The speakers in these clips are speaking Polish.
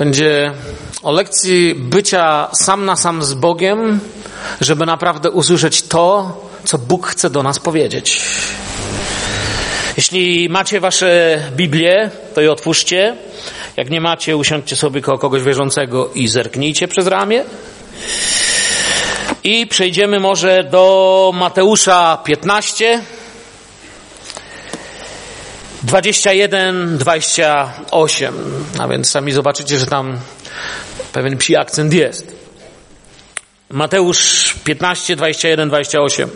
będzie o lekcji bycia sam na sam z Bogiem, żeby naprawdę usłyszeć to, co Bóg chce do nas powiedzieć. Jeśli macie wasze Biblię, to je otwórzcie. Jak nie macie, usiądźcie sobie koło kogoś wierzącego i zerknijcie przez ramię. I przejdziemy może do Mateusza 15, 21, 28. A więc sami zobaczycie, że tam pewien psi akcent jest. Mateusz 15, 21, 28.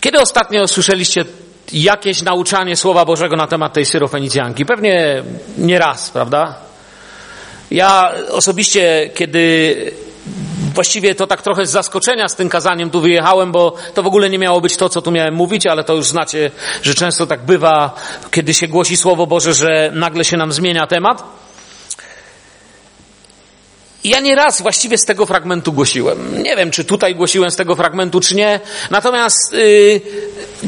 Kiedy ostatnio słyszeliście jakieś nauczanie Słowa Bożego na temat tej syrofenicjanki? Pewnie nie raz, prawda? Ja osobiście, kiedy właściwie to tak trochę z zaskoczenia z tym kazaniem tu wyjechałem, bo to w ogóle nie miało być to, co tu miałem mówić, ale to już znacie, że często tak bywa, kiedy się głosi Słowo Boże, że nagle się nam zmienia temat. Ja nie raz właściwie z tego fragmentu głosiłem. Nie wiem, czy tutaj głosiłem z tego fragmentu, czy nie. Natomiast yy,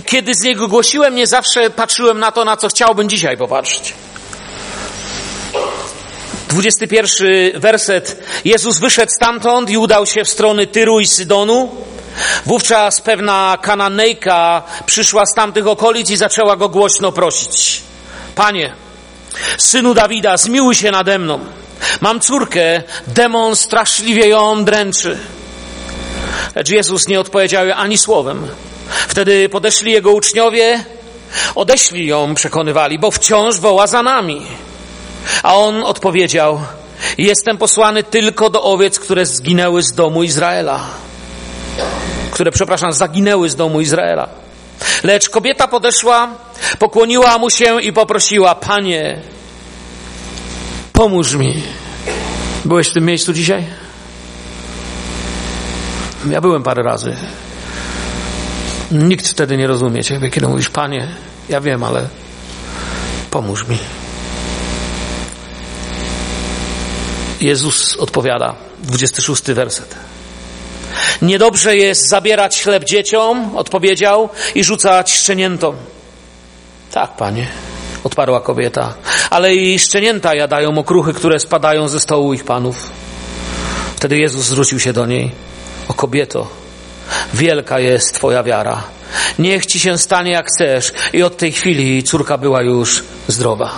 kiedy z niego głosiłem, nie zawsze patrzyłem na to, na co chciałbym dzisiaj popatrzeć. 21 werset. Jezus wyszedł stamtąd i udał się w stronę Tyru i Sydonu. Wówczas pewna Kananejka przyszła z tamtych okolic i zaczęła go głośno prosić. Panie, synu Dawida, zmiłuj się nade mną. Mam córkę, demon straszliwie ją dręczy. Lecz Jezus nie odpowiedział ani słowem. Wtedy podeszli jego uczniowie, odeśli ją, przekonywali, bo wciąż woła za nami. A on odpowiedział, jestem posłany tylko do owiec, które zginęły z domu Izraela. Które, przepraszam, zaginęły z domu Izraela. Lecz kobieta podeszła, pokłoniła mu się i poprosiła, panie, pomóż mi. Byłeś w tym miejscu dzisiaj? Ja byłem parę razy. Nikt wtedy nie rozumie ciebie, kiedy mówisz, panie, ja wiem, ale pomóż mi. Jezus odpowiada, 26 werset. Niedobrze jest zabierać chleb dzieciom, odpowiedział, i rzucać szczeniętom. Tak, panie, odparła kobieta, ale i szczenięta jadają okruchy, które spadają ze stołu ich panów. Wtedy Jezus zwrócił się do niej. O kobieto, wielka jest Twoja wiara. Niech Ci się stanie jak chcesz. I od tej chwili córka była już zdrowa.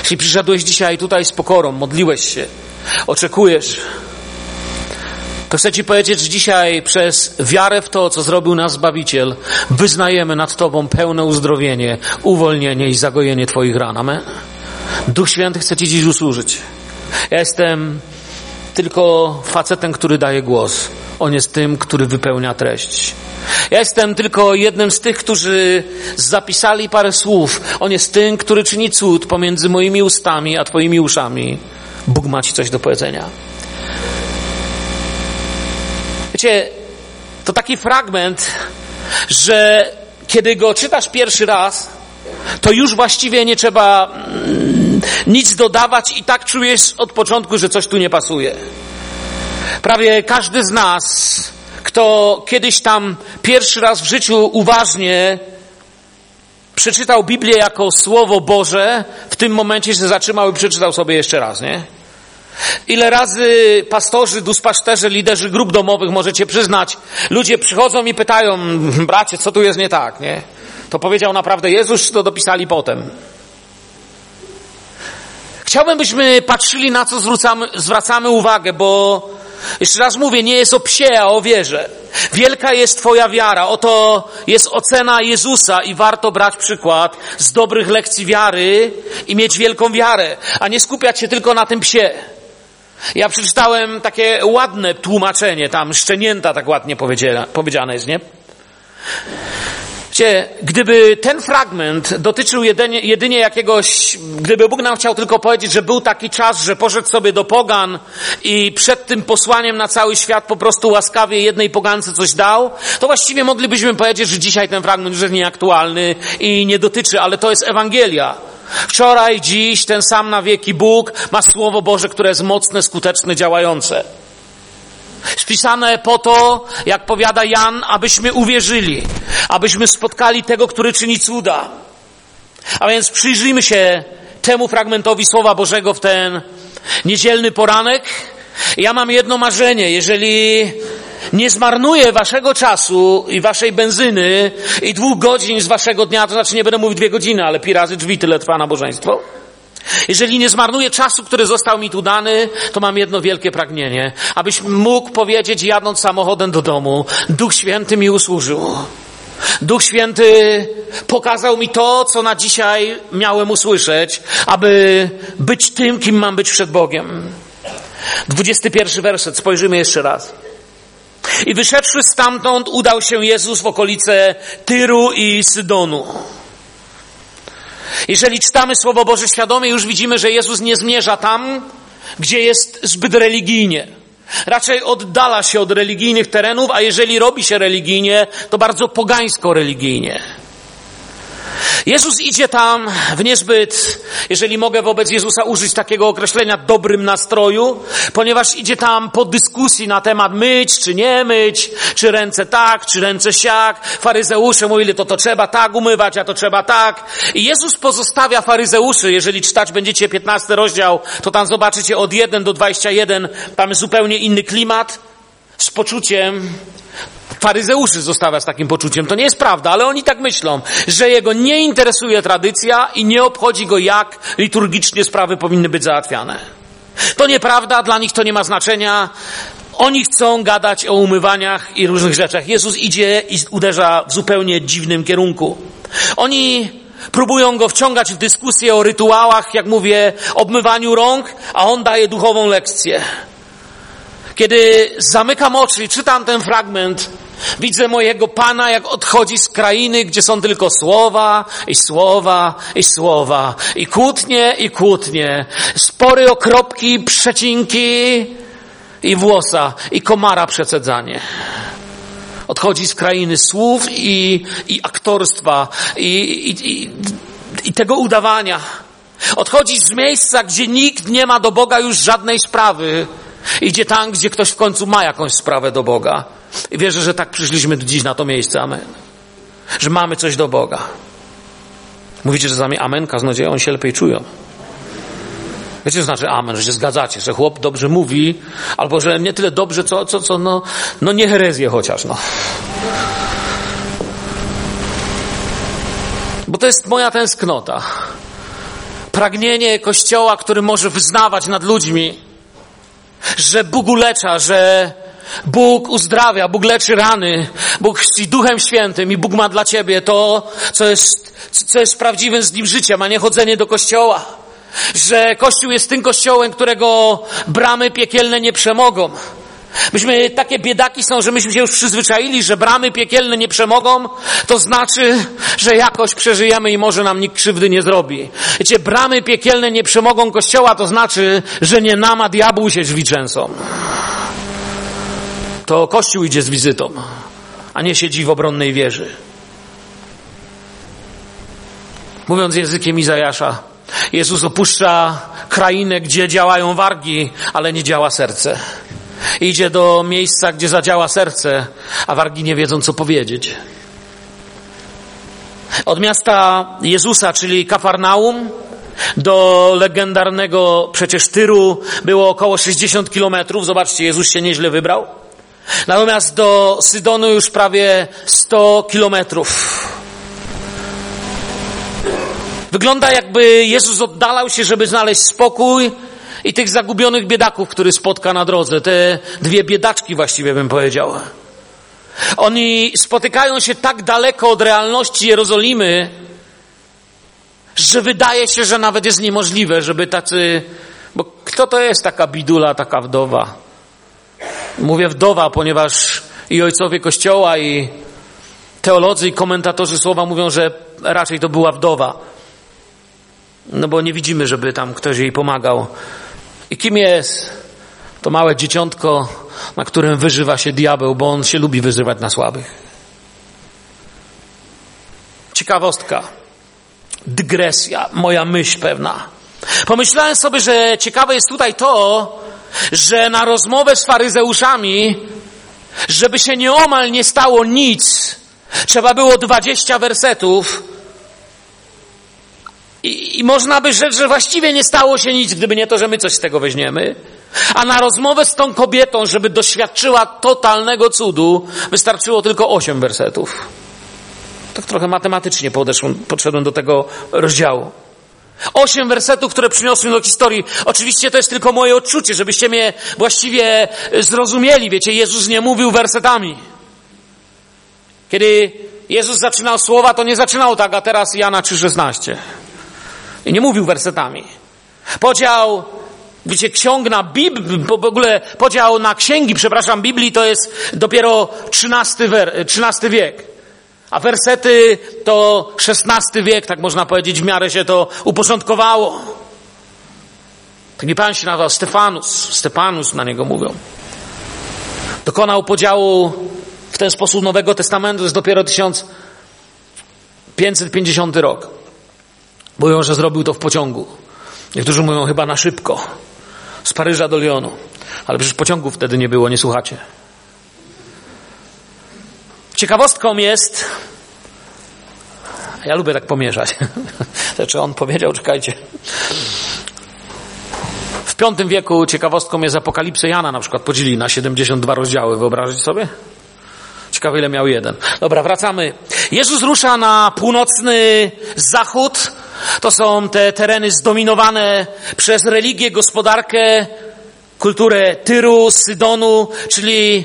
Jeśli przyszedłeś dzisiaj tutaj z pokorą, modliłeś się, oczekujesz, to chcę Ci powiedzieć, że dzisiaj przez wiarę w to, co zrobił nas Zbawiciel, wyznajemy nad Tobą pełne uzdrowienie, uwolnienie i zagojenie Twoich ran. Amen? Duch Święty chce Ci dziś usłużyć. Ja jestem tylko facetem, który daje głos. On jest tym, który wypełnia treść. Ja jestem tylko jednym z tych, którzy zapisali parę słów. On jest tym, który czyni cud pomiędzy moimi ustami a Twoimi uszami. Bóg ma Ci coś do powiedzenia. Wiecie, to taki fragment, że kiedy go czytasz pierwszy raz, to już właściwie nie trzeba mm, nic dodawać i tak czujesz od początku, że coś tu nie pasuje. Prawie każdy z nas, kto kiedyś tam pierwszy raz w życiu uważnie przeczytał Biblię jako Słowo Boże, w tym momencie się zatrzymał i przeczytał sobie jeszcze raz, nie? Ile razy pastorzy, duszpasterze, liderzy grup domowych możecie przyznać, ludzie przychodzą i pytają, bracie, co tu jest nie tak, nie? To powiedział naprawdę Jezus, to dopisali potem. Chciałbym, byśmy patrzyli na co zwracamy, zwracamy uwagę, bo jeszcze raz mówię, nie jest o psie, a o wierze. Wielka jest Twoja wiara. Oto jest ocena Jezusa i warto brać przykład z dobrych lekcji wiary i mieć wielką wiarę, a nie skupiać się tylko na tym psie. Ja przeczytałem takie ładne tłumaczenie, tam szczenięta tak ładnie powiedziane jest, nie? Wiecie, gdyby ten fragment dotyczył jedynie, jedynie, jakiegoś, gdyby Bóg nam chciał tylko powiedzieć, że był taki czas, że poszedł sobie do pogan i przed tym posłaniem na cały świat po prostu łaskawie jednej pogance coś dał, to właściwie moglibyśmy powiedzieć, że dzisiaj ten fragment już jest nieaktualny i nie dotyczy, ale to jest Ewangelia. Wczoraj, dziś, ten sam na wieki Bóg ma Słowo Boże, które jest mocne, skuteczne, działające. Spisane po to, jak powiada Jan, abyśmy uwierzyli, abyśmy spotkali tego, który czyni cuda. A więc przyjrzyjmy się temu fragmentowi Słowa Bożego w ten niedzielny poranek. Ja mam jedno marzenie. Jeżeli nie zmarnuję waszego czasu i waszej benzyny i dwóch godzin z waszego dnia, to znaczy nie będę mówił dwie godziny, ale pi razy drzwi tyle trwa nabożeństwo. Jeżeli nie zmarnuję czasu, który został mi tu dany, to mam jedno wielkie pragnienie, abyś mógł powiedzieć, jadąc samochodem do domu, Duch Święty mi usłużył. Duch Święty pokazał mi to, co na dzisiaj miałem usłyszeć, aby być tym, kim mam być przed Bogiem. 21 werset, spojrzymy jeszcze raz. I wyszedłszy stamtąd, udał się Jezus w okolice Tyru i Sydonu. Jeżeli czytamy Słowo Boże świadomie, już widzimy, że Jezus nie zmierza tam, gdzie jest zbyt religijnie. Raczej oddala się od religijnych terenów, a jeżeli robi się religijnie, to bardzo pogańsko religijnie. Jezus idzie tam w niezbyt, jeżeli mogę wobec Jezusa użyć takiego określenia, dobrym nastroju, ponieważ idzie tam po dyskusji na temat myć czy nie myć, czy ręce tak, czy ręce siak. Faryzeusze mówili, to to trzeba tak umywać, a to trzeba tak. I Jezus pozostawia faryzeuszy, jeżeli czytać będziecie 15 rozdział, to tam zobaczycie od 1 do 21, tam zupełnie inny klimat, z poczuciem, faryzeuszy zostawia z takim poczuciem. To nie jest prawda, ale oni tak myślą, że jego nie interesuje tradycja i nie obchodzi go, jak liturgicznie sprawy powinny być załatwiane. To nieprawda, dla nich to nie ma znaczenia. Oni chcą gadać o umywaniach i różnych rzeczach. Jezus idzie i uderza w zupełnie dziwnym kierunku. Oni próbują go wciągać w dyskusję o rytuałach, jak mówię, obmywaniu rąk, a on daje duchową lekcję. Kiedy zamykam oczy i czytam ten fragment, widzę mojego Pana, jak odchodzi z krainy, gdzie są tylko słowa i słowa i słowa. I kłótnie i kłótnie. Spory okropki, przecinki i włosa i komara przecedzanie. Odchodzi z krainy słów i, i aktorstwa i, i, i, i tego udawania. Odchodzi z miejsca, gdzie nikt nie ma do Boga już żadnej sprawy Idzie tam, gdzie ktoś w końcu ma jakąś sprawę do Boga. I wierzę, że tak przyszliśmy dziś na to miejsce. Amen. Że mamy coś do Boga. Mówicie, mnie amen, kaznodzieje, on się lepiej czują. Wiecie, co znaczy amen, że się zgadzacie, że chłop dobrze mówi, albo że nie tyle dobrze, co, co, co no, no nie herezję chociaż, no. Bo to jest moja tęsknota. Pragnienie Kościoła, który może wyznawać nad ludźmi, że Bóg ulecza, że Bóg uzdrawia, Bóg leczy rany, Bóg chrzci Duchem Świętym i Bóg ma dla ciebie to, co jest, co jest prawdziwym z nim życiem, a nie chodzenie do kościoła. Że Kościół jest tym kościołem, którego bramy piekielne nie przemogą. Myśmy takie biedaki są, że myśmy się już przyzwyczaili, że bramy piekielne nie przemogą, to znaczy, że jakoś przeżyjemy i może nam nikt krzywdy nie zrobi. Wiecie, bramy piekielne nie przemogą kościoła, to znaczy, że nie nama diabłu się drzwi częsą. To kościół idzie z wizytą, a nie siedzi w obronnej wieży. Mówiąc językiem Izajasza, Jezus opuszcza krainę, gdzie działają wargi, ale nie działa serce. Idzie do miejsca, gdzie zadziała serce, a wargi nie wiedzą, co powiedzieć. Od miasta Jezusa, czyli Kafarnaum, do legendarnego przecież Tyru było około 60 kilometrów. Zobaczcie, Jezus się nieźle wybrał. Natomiast do Sydonu już prawie 100 kilometrów. Wygląda jakby Jezus oddalał się, żeby znaleźć spokój, i tych zagubionych biedaków, który spotka na drodze. Te dwie biedaczki właściwie bym powiedział. Oni spotykają się tak daleko od realności Jerozolimy, że wydaje się, że nawet jest niemożliwe, żeby tacy, bo kto to jest taka bidula, taka wdowa? Mówię wdowa, ponieważ i ojcowie kościoła, i teolodzy, i komentatorzy słowa mówią, że raczej to była wdowa. No bo nie widzimy, żeby tam ktoś jej pomagał. I kim jest to małe dzieciątko, na którym wyżywa się diabeł, bo on się lubi wyzywać na słabych? Ciekawostka, dygresja, moja myśl pewna. Pomyślałem sobie, że ciekawe jest tutaj to, że na rozmowę z faryzeuszami, żeby się nieomal nie stało nic, trzeba było dwadzieścia wersetów, I, I, można by rzec, że właściwie nie stało się nic, gdyby nie to, że my coś z tego weźmiemy. A na rozmowę z tą kobietą, żeby doświadczyła totalnego cudu, wystarczyło tylko osiem wersetów. Tak trochę matematycznie podeszłem, podszedłem do tego rozdziału. Osiem wersetów, które przyniosły do historii. Oczywiście to jest tylko moje odczucie, żebyście mnie właściwie zrozumieli. Wiecie, Jezus nie mówił wersetami. Kiedy Jezus zaczynał słowa, to nie zaczynał tak, a teraz Jana 3,16. I nie mówił wersetami. Podział, wiecie, ksiąg na Biblii, w ogóle podział na księgi, przepraszam, Biblii to jest dopiero XIII, XIII wiek. A wersety to XVI wiek, tak można powiedzieć, w miarę się to uporządkowało. Taki pan się nazywał Stefanus. Stefanus na niego mówią. Dokonał podziału w ten sposób Nowego Testamentu, to jest dopiero 1550 rok. Mówią, że zrobił to w pociągu. Niektórzy mówią chyba na szybko. Z Paryża do Lyonu. Ale przecież pociągów wtedy nie było, nie słuchacie. Ciekawostką jest, ja lubię tak pomieszać. Znaczy on powiedział, czekajcie. W V wieku ciekawostką jest Apokalipsy Jana na przykład podzieli na 72 rozdziały. Wyobrazić sobie? Ciekawe ile miał jeden. Dobra, wracamy. Jezus rusza na północny zachód. To są te tereny zdominowane przez religię, gospodarkę, kulturę Tyru, Sydonu, czyli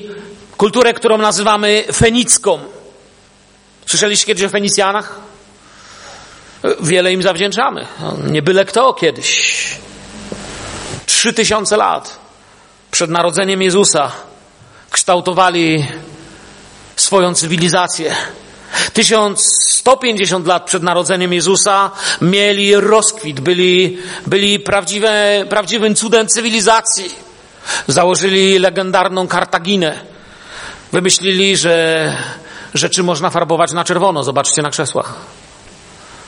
kulturę, którą nazywamy fenicką. Słyszeliście kiedyś o Fenicjanach? Wiele im zawdzięczamy. Nie byle kto kiedyś. Trzy tysiące lat przed narodzeniem Jezusa kształtowali swoją cywilizację. 1150 lat przed narodzeniem Jezusa mieli rozkwit, byli, byli prawdziwym cudem cywilizacji. Założyli legendarną Kartaginę. Wymyślili, że rzeczy można farbować na czerwono. Zobaczcie na krzesłach.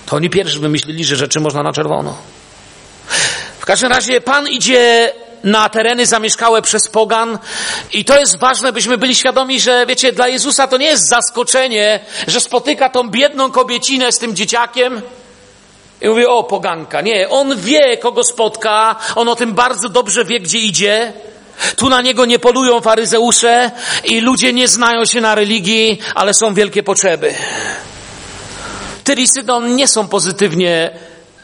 To oni pierwsi wymyślili, że rzeczy można na czerwono. W każdym razie Pan idzie na tereny zamieszkałe przez pogan i to jest ważne, byśmy byli świadomi, że wiecie, dla Jezusa to nie jest zaskoczenie, że spotyka tą biedną kobiecinę z tym dzieciakiem i mówi, o poganka. Nie, on wie, kogo spotka, on o tym bardzo dobrze wie, gdzie idzie. Tu na niego nie polują faryzeusze i ludzie nie znają się na religii, ale są wielkie potrzeby. Tyr i Sydon nie są pozytywnie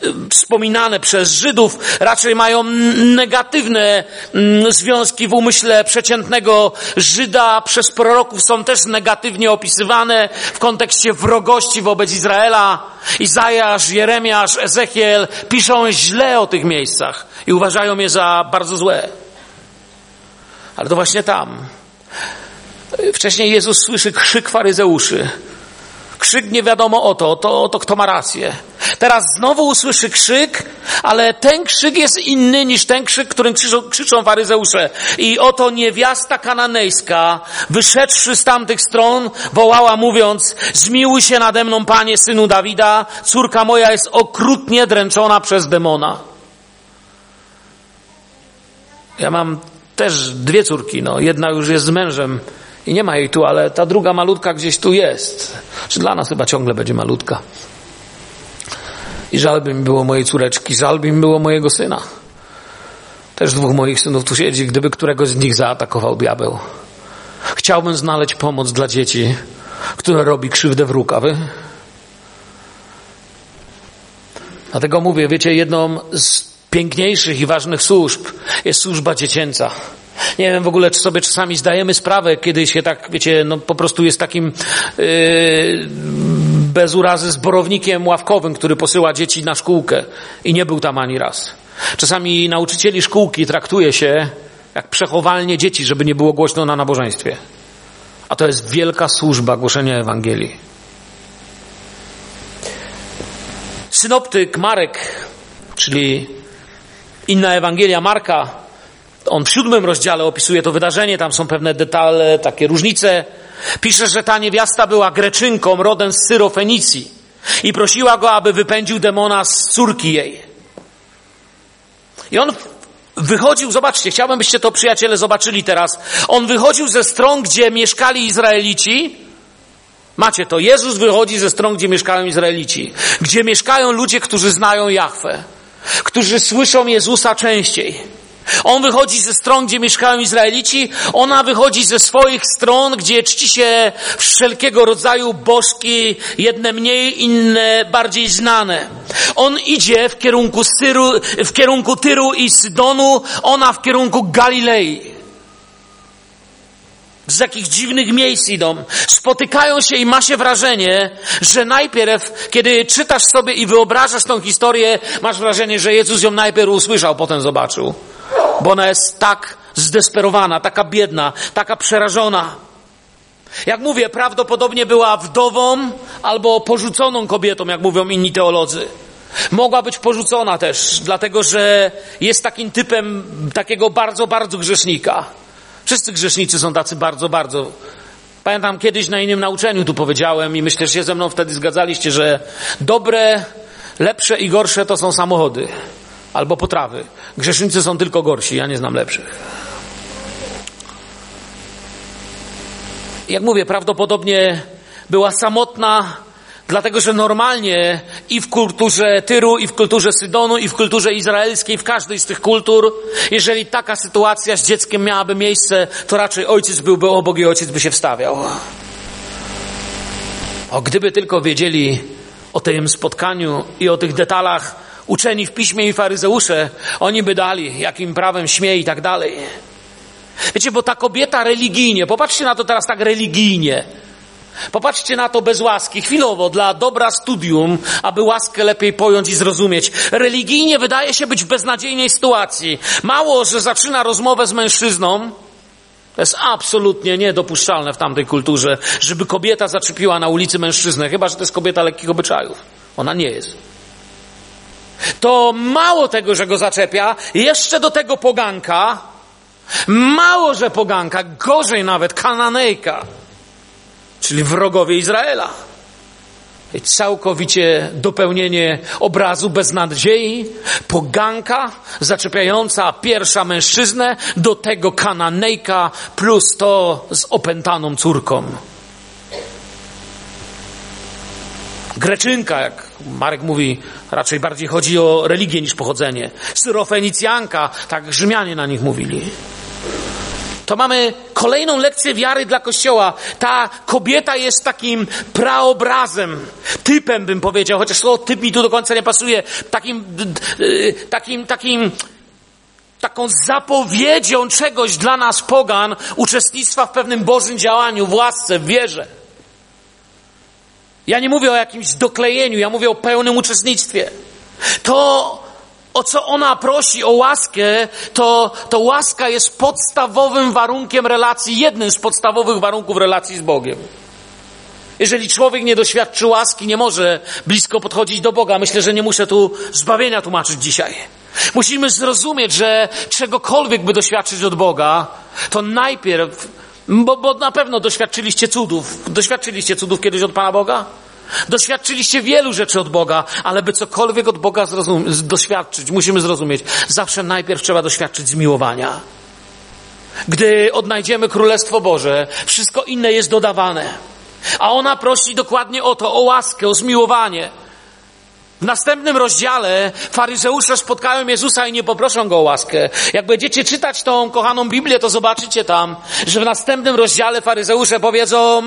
y, wspominane przez Żydów, raczej mają negatywne związki w umyśle przeciętnego Żyda. Przez proroków są też negatywnie opisywane w kontekście wrogości wobec Izraela. Izajasz, Jeremiasz, Ezechiel piszą źle o tych miejscach i uważają je za bardzo złe. Ale to właśnie tam. Wcześniej Jezus słyszy krzyk faryzeuszy. Krzyk nie wiadomo o to, to, to kto ma rację. Teraz znowu usłyszy krzyk, ale ten krzyk jest inny niż ten krzyk, którym krzyczą, krzyczą faryzeusze. I oto niewiasta kananejska, wyszedłszy z tamtych stron, wołała mówiąc, zmiłuj się nade mną, panie, synu Dawida, córka moja jest okrutnie dręczona przez demona. Ja mam też dwie córki, no. Jedna już jest z mężem i nie ma jej tu, ale ta druga malutka gdzieś tu jest. Czy dla nas chyba ciągle będzie malutka. I żal by mi było mojej córeczki, żal by mi było mojego syna. Też dwóch moich synów tu siedzi, gdyby któregoś z nich zaatakował diabeł. Chciałbym znaleźć pomoc dla dzieci, które robi krzywdę wróg, a wy? Dlatego mówię, wiecie, jedną z piękniejszych i ważnych służb jest służba dziecięca. Nie wiem w ogóle, czy sobie czasami zdajemy sprawę, kiedy się tak, wiecie, no po prostu jest takim yy, bez urazy zborownikiem ławkowym, który posyła dzieci na szkółkę i nie był tam ani raz. Czasami nauczycieli szkółki traktuje się jak przechowalnie dzieci, żeby nie było głośno na nabożeństwie. A to jest wielka służba głoszenia Ewangelii. Synoptyk Marek, czyli inna Ewangelia Marka, on w siódmym rozdziale opisuje to wydarzenie, tam są pewne detale, takie różnice. Pisze, że ta niewiasta była Greczynką, rodem z Syrofenicji i prosiła go, aby wypędził demona z córki jej. I on wychodził, zobaczcie, chciałbym, byście to przyjaciele zobaczyli teraz. On wychodził ze stron, gdzie mieszkali Izraelici, Macie to. Jezus wychodzi ze stron, gdzie mieszkają Izraelici. Gdzie mieszkają ludzie, którzy znają Jahwe. Którzy słyszą Jezusa częściej. On wychodzi ze stron, gdzie mieszkają Izraelici. Ona wychodzi ze swoich stron, gdzie czci się wszelkiego rodzaju bożki, jedne mniej, inne bardziej znane. On idzie w kierunku, Syru, w kierunku Tyru i Sydonu, ona w kierunku Galilei z jakich dziwnych miejsc idą, spotykają się i ma się wrażenie, że najpierw, kiedy czytasz sobie i wyobrażasz tą historię, masz wrażenie, że Jezus ją najpierw usłyszał, potem zobaczył. Bo ona jest tak zdesperowana, taka biedna, taka przerażona. Jak mówię, prawdopodobnie była wdową albo porzuconą kobietą, jak mówią inni teolodzy. Mogła być porzucona też, dlatego że jest takim typem takiego bardzo, bardzo grzesznika. Wszyscy grzesznicy są tacy bardzo, bardzo. Pamiętam kiedyś na innym nauczeniu tu powiedziałem i myślę, że się ze mną wtedy zgadzaliście, że dobre, lepsze i gorsze to są samochody albo potrawy. Grzesznicy są tylko gorsi, ja nie znam lepszych. Jak mówię, prawdopodobnie była samotna, Dlatego, że normalnie i w kulturze Tyru, i w kulturze Sydonu, i w kulturze izraelskiej, w każdej z tych kultur, jeżeli taka sytuacja z dzieckiem miałaby miejsce, to raczej ojciec byłby obok i ojciec by się wstawiał. O, gdyby tylko wiedzieli o tym spotkaniu i o tych detalach uczeni w piśmie i faryzeusze, oni by dali, jakim prawem śmie i tak dalej. Wiecie, bo ta kobieta religijnie, popatrzcie na to teraz tak religijnie, Popatrzcie na to bez łaski, chwilowo, dla dobra studium, aby łaskę lepiej pojąć i zrozumieć. Religijnie wydaje się być w beznadziejnej sytuacji. Mało, że zaczyna rozmowę z mężczyzną, to jest absolutnie niedopuszczalne w tamtej kulturze, żeby kobieta zaczepiła na ulicy mężczyznę, chyba że to jest kobieta lekkich obyczajów. Ona nie jest. To mało tego, że go zaczepia, jeszcze do tego poganka, mało, że poganka, gorzej nawet, kananejka czyli wrogowie Izraela. Całkowicie dopełnienie obrazu bez nadziei, poganka zaczepiająca pierwsza mężczyznę, do tego kananejka, plus to z opętaną córką. Greczynka, jak Marek mówi, raczej bardziej chodzi o religię niż pochodzenie. Syrofenicjanka, tak Rzymianie na nich mówili to mamy kolejną lekcję wiary dla Kościoła. Ta kobieta jest takim praobrazem, typem bym powiedział, chociaż słowo typ mi tu do końca nie pasuje, takim, takim, takim, taką zapowiedzią czegoś dla nas pogan, uczestnictwa w pewnym Bożym działaniu, w łasce, w wierze. Ja nie mówię o jakimś doklejeniu, ja mówię o pełnym uczestnictwie. To o co ona prosi, o łaskę, to, to łaska jest podstawowym warunkiem relacji, jednym z podstawowych warunków relacji z Bogiem. Jeżeli człowiek nie doświadczy łaski, nie może blisko podchodzić do Boga. Myślę, że nie muszę tu zbawienia tłumaczyć dzisiaj. Musimy zrozumieć, że czegokolwiek by doświadczyć od Boga, to najpierw, bo, bo na pewno doświadczyliście cudów. Doświadczyliście cudów kiedyś od Pana Boga? Doświadczyliście wielu rzeczy od Boga, ale by cokolwiek od Boga doświadczyć, musimy zrozumieć, zawsze najpierw trzeba doświadczyć zmiłowania. Gdy odnajdziemy Królestwo Boże, wszystko inne jest dodawane. A ona prosi dokładnie o to, o łaskę, o zmiłowanie. W następnym rozdziale faryzeusze spotkają Jezusa i nie poproszą go o łaskę. Jak będziecie czytać tą kochaną Biblię, to zobaczycie tam, że w następnym rozdziale faryzeusze powiedzą,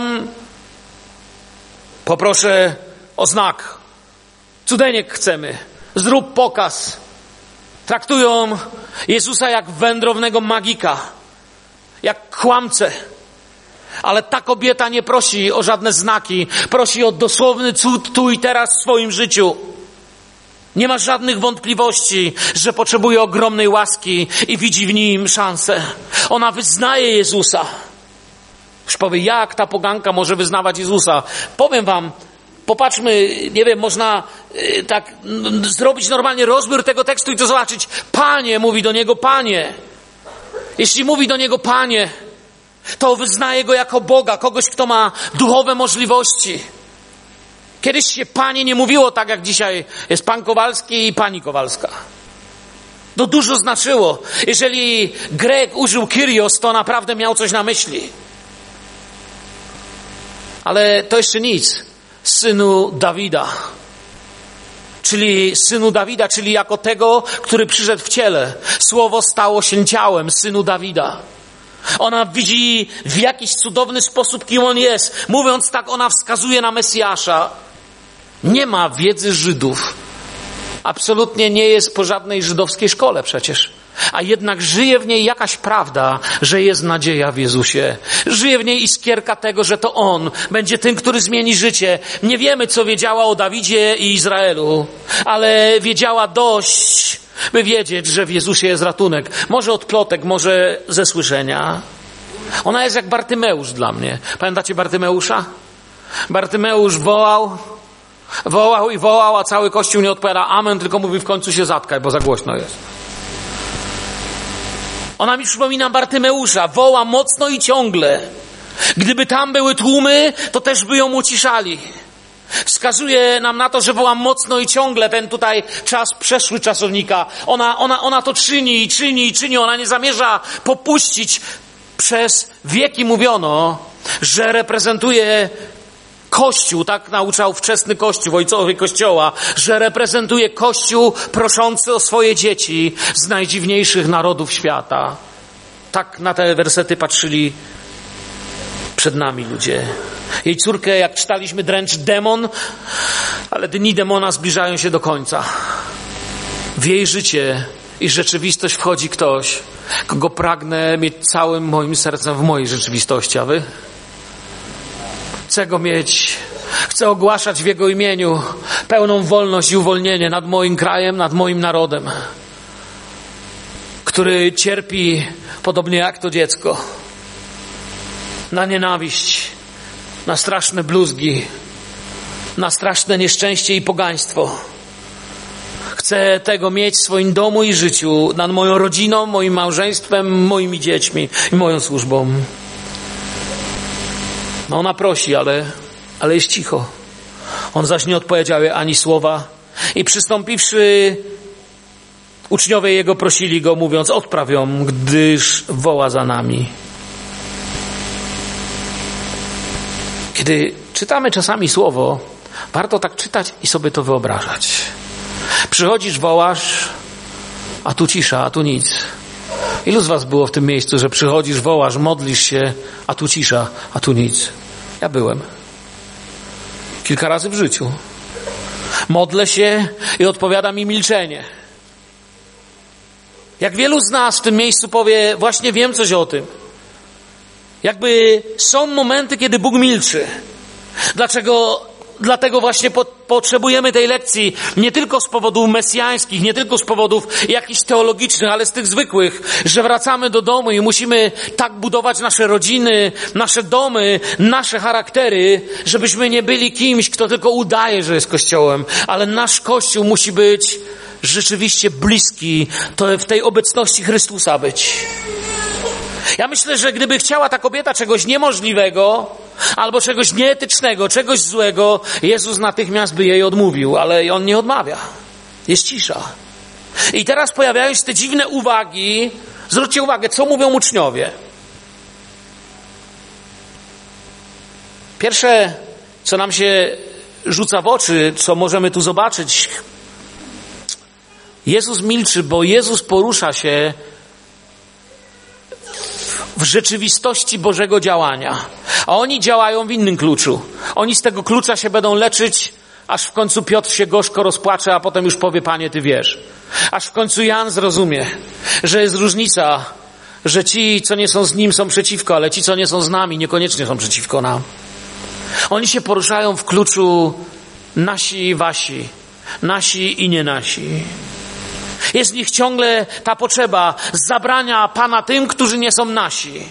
Poproszę o znak. Cudeniek chcemy. Zrób pokaz. Traktują Jezusa jak wędrownego magika, jak kłamcę. Ale ta kobieta nie prosi o żadne znaki, prosi o dosłowny cud tu i teraz w swoim życiu. Nie ma żadnych wątpliwości, że potrzebuje ogromnej łaski i widzi w nim szansę. Ona wyznaje Jezusa. Już powie, jak ta poganka może wyznawać Jezusa? Powiem wam, popatrzmy, nie wiem, można y, tak zrobić normalnie rozbiór tego tekstu i to zobaczyć. Panie, mówi do niego Panie. Jeśli mówi do niego Panie, to wyznaje go jako Boga, kogoś, kto ma duchowe możliwości. Kiedyś się Panie nie mówiło tak, jak dzisiaj jest Pan Kowalski i Pani Kowalska. To dużo znaczyło. Jeżeli Grek użył Kyrios, to naprawdę miał coś na myśli. Ale to jeszcze nic. Synu Dawida. Czyli synu Dawida, czyli jako tego, który przyszedł w ciele. Słowo stało się ciałem, synu Dawida. Ona widzi w jakiś cudowny sposób, kim on jest. Mówiąc tak, ona wskazuje na Mesjasza. Nie ma wiedzy Żydów. Absolutnie nie jest po żadnej żydowskiej szkole przecież. A jednak żyje w niej jakaś prawda, że jest nadzieja w Jezusie. Żyje w niej iskierka tego, że to On będzie tym, który zmieni życie. Nie wiemy, co wiedziała o Dawidzie i Izraelu, ale wiedziała dość, by wiedzieć, że w Jezusie jest ratunek. Może od plotek, może ze słyszenia. Ona jest jak Bartymeusz dla mnie. Pamiętacie Bartymeusza? Bartymeusz wołał, wołał i wołał, a cały kościół nie odpowiada amen, tylko mówi w końcu się zatkaj, bo za głośno jest. Ona mi przypomina Bartymeusza, woła mocno i ciągle. Gdyby tam były tłumy, to też by ją uciszali. Wskazuje nam na to, że woła mocno i ciągle ten tutaj czas przeszły czasownika. Ona, ona, ona to czyni i czyni i czyni. Ona nie zamierza popuścić. Przez wieki mówiono, że reprezentuje Kościół, tak nauczał wczesny Kościół, ojcowie Kościoła, że reprezentuje Kościół proszący o swoje dzieci z najdziwniejszych narodów świata. Tak na te wersety patrzyli przed nami ludzie. Jej córkę, jak czytaliśmy, dręcz demon, ale dni demona zbliżają się do końca. W jej życie i rzeczywistość wchodzi ktoś, kogo pragnę mieć całym moim sercem w mojej rzeczywistości, a wy? Chcę go mieć. Chcę ogłaszać w Jego imieniu pełną wolność i uwolnienie nad moim krajem, nad moim narodem, który cierpi podobnie jak to dziecko na nienawiść, na straszne bluzgi, na straszne nieszczęście i pogaństwo. Chcę tego mieć w swoim domu i życiu, nad moją rodziną, moim małżeństwem, moimi dziećmi i moją służbą. No ona prosi, ale, ale jest cicho. On zaś nie odpowiedział ani słowa. I przystąpiwszy, uczniowie jego prosili go, mówiąc, odpraw ją, gdyż woła za nami. Kiedy czytamy czasami słowo, warto tak czytać i sobie to wyobrażać. Przychodzisz, wołasz, a tu cisza, a tu nic. Ilu z was było w tym miejscu, że przychodzisz, wołasz, modlisz się, a tu cisza, a tu nic? Ja byłem. Kilka razy w życiu. Modlę się i odpowiada mi milczenie. Jak wielu z nas w tym miejscu powie, właśnie wiem coś o tym. Jakby są momenty, kiedy Bóg milczy. Dlaczego Dlatego właśnie po, potrzebujemy tej lekcji nie tylko z powodów mesjańskich, nie tylko z powodów jakichś teologicznych, ale z tych zwykłych, że wracamy do domu i musimy tak budować nasze rodziny, nasze domy, nasze charaktery, żebyśmy nie byli kimś, kto tylko udaje, że jest Kościołem, ale nasz Kościół musi być rzeczywiście bliski, to w tej obecności Chrystusa być. Ja myślę, że gdyby chciała ta kobieta czegoś niemożliwego, albo czegoś nieetycznego, czegoś złego, Jezus natychmiast by jej odmówił, ale on nie odmawia. Jest cisza. I teraz pojawiają się te dziwne uwagi. Zwróćcie uwagę, co mówią uczniowie. Pierwsze, co nam się rzuca w oczy, co możemy tu zobaczyć, Jezus milczy, bo Jezus porusza się w rzeczywistości Bożego działania. A oni działają w innym kluczu. Oni z tego klucza się będą leczyć, aż w końcu Piotr się gorzko rozpłacze, a potem już powie, panie, ty wiesz. Aż w końcu Jan zrozumie, że jest różnica, że ci, co nie są z nim, są przeciwko, ale ci, co nie są z nami, niekoniecznie są przeciwko nam. Oni się poruszają w kluczu nasi i wasi, nasi i nie nasi. Jest w nich ciągle ta potrzeba zabrania Pana tym, którzy nie są nasi.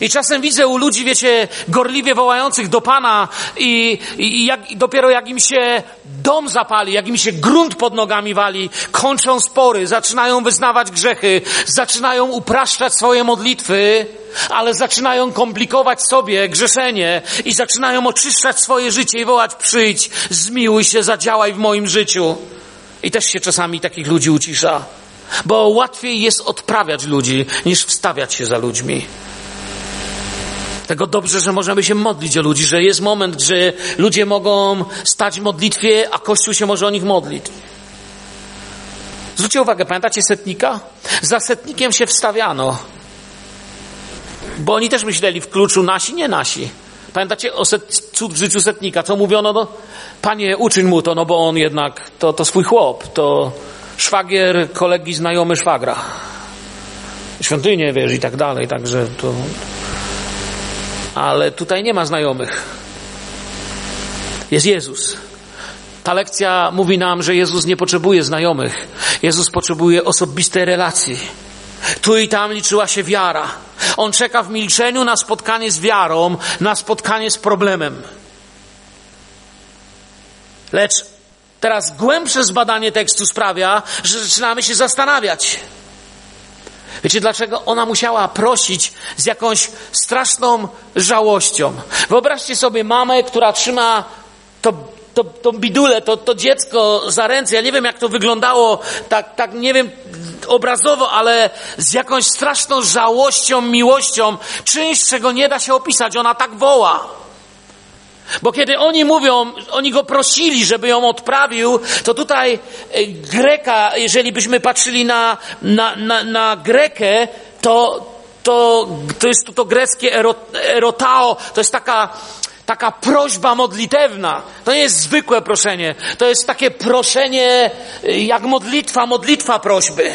I czasem widzę u ludzi, wiecie, gorliwie wołających do Pana i, i, jak, i dopiero jak im się dom zapali, jak im się grunt pod nogami wali, kończą spory, zaczynają wyznawać grzechy, zaczynają upraszczać swoje modlitwy, ale zaczynają komplikować sobie grzeszenie i zaczynają oczyszczać swoje życie i wołać przyjdź, zmiłuj się, zadziałaj w moim życiu. I też się czasami takich ludzi ucisza, bo łatwiej jest odprawiać ludzi, niż wstawiać się za ludźmi. Tego dobrze, że możemy się modlić o ludzi, że jest moment, że ludzie mogą stać w modlitwie, a Kościół się może o nich modlić. Zwróćcie uwagę, pamiętacie setnika? Za setnikiem się wstawiano. Bo oni też myśleli w kluczu nasi, nie nasi. Pamiętacie o set, cud w życiu setnika? Co mówiono? No, panie, uczyń mu to, no bo on jednak, to, to swój chłop, to szwagier kolegi, znajomy szwagra. Świątynię, wiesz, i tak dalej, także to... Ale tutaj nie ma znajomych. Jest Jezus. Ta lekcja mówi nam, że Jezus nie potrzebuje znajomych. Jezus potrzebuje osobistej relacji. Tu i tam liczyła się wiara. On czeka w milczeniu na spotkanie z wiarą, na spotkanie z problemem. Lecz teraz głębsze zbadanie tekstu sprawia, że zaczynamy się zastanawiać. Wiecie dlaczego? Ona musiała prosić z jakąś straszną żałością. Wyobraźcie sobie mamę, która trzyma to to, to bidule, to, to dziecko za ręce. Ja nie wiem, jak to wyglądało, tak, tak nie wiem obrazowo, ale z jakąś straszną żałością, miłością, czymś, czego nie da się opisać. Ona tak woła. Bo kiedy oni mówią, oni go prosili, żeby ją odprawił, to tutaj e, Greka, jeżeli byśmy patrzyli na, na, na, na Grekę, to, to, to jest to, to greckie erotao, to jest taka, taka prośba modlitewna. To nie jest zwykłe proszenie. To jest takie proszenie y, jak modlitwa, modlitwa prośby.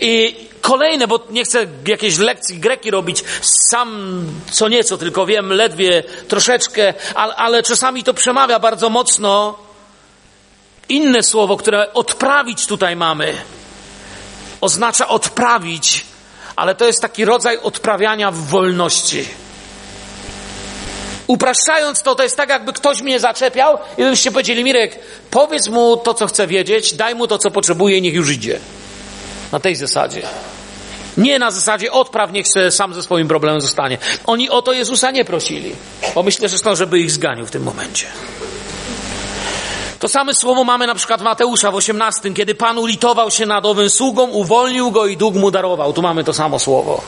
I kolejne, bo nie chcę jakiejś lekcji greki robić sam co nieco, tylko wiem ledwie troszeczkę, ale, ale czasami to przemawia bardzo mocno. Inne słowo, które odprawić tutaj mamy, oznacza odprawić, ale to jest taki rodzaj odprawiania w wolności. Upraszczając to, to jest tak, jakby ktoś mnie zaczepiał i byście powiedzieli, Mirek, powiedz mu to, co chce wiedzieć, daj mu to, co potrzebuje i niech już idzie. Na tej zasadzie. Nie na zasadzie odpraw, niech się sam ze swoim problemem zostanie. Oni o to Jezusa nie prosili. Bo myślę zresztą, żeby ich zganił w tym momencie. To same słowo mamy na przykład Mateusza w 18, kiedy Pan ulitował się nad owym sługą, uwolnił go i dług mu darował. Tu mamy to samo słowo.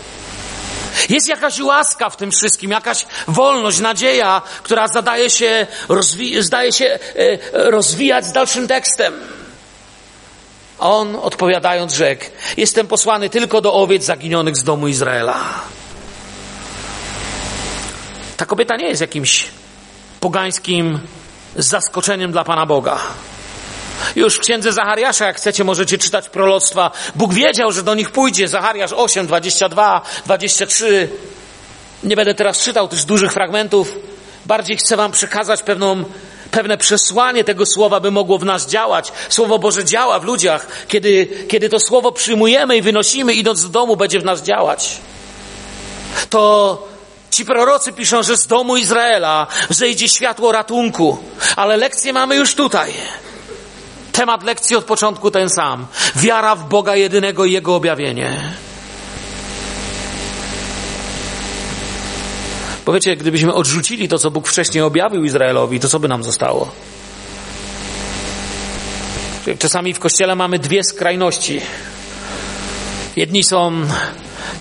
Jest jakaś łaska w tym wszystkim, jakaś wolność, nadzieja, która zadaje się, rozwi- zdaje się e, rozwijać z dalszym tekstem. On odpowiadając rzekł, jestem posłany tylko do owiec zaginionych z domu Izraela. Ta kobieta nie jest jakimś pogańskim zaskoczeniem dla Pana Boga. Już w księdze Zachariasza, jak chcecie, możecie czytać proroctwa. Bóg wiedział, że do nich pójdzie. Zachariasz 8, 22, 23. Nie będę teraz czytał tych dużych fragmentów. Bardziej chcę Wam przekazać pewną, pewne przesłanie tego słowa, by mogło w nas działać. Słowo Boże działa w ludziach. Kiedy, kiedy to słowo przyjmujemy i wynosimy, idąc do domu, będzie w nas działać. To Ci prorocy piszą, że z domu Izraela wzejdzie światło ratunku, ale lekcję mamy już tutaj. Temat lekcji od początku ten sam. Wiara w Boga jedynego i Jego objawienie. Bo wiecie, gdybyśmy odrzucili to, co Bóg wcześniej objawił Izraelowi, to co by nam zostało? Czasami w kościele mamy dwie skrajności. Jedni są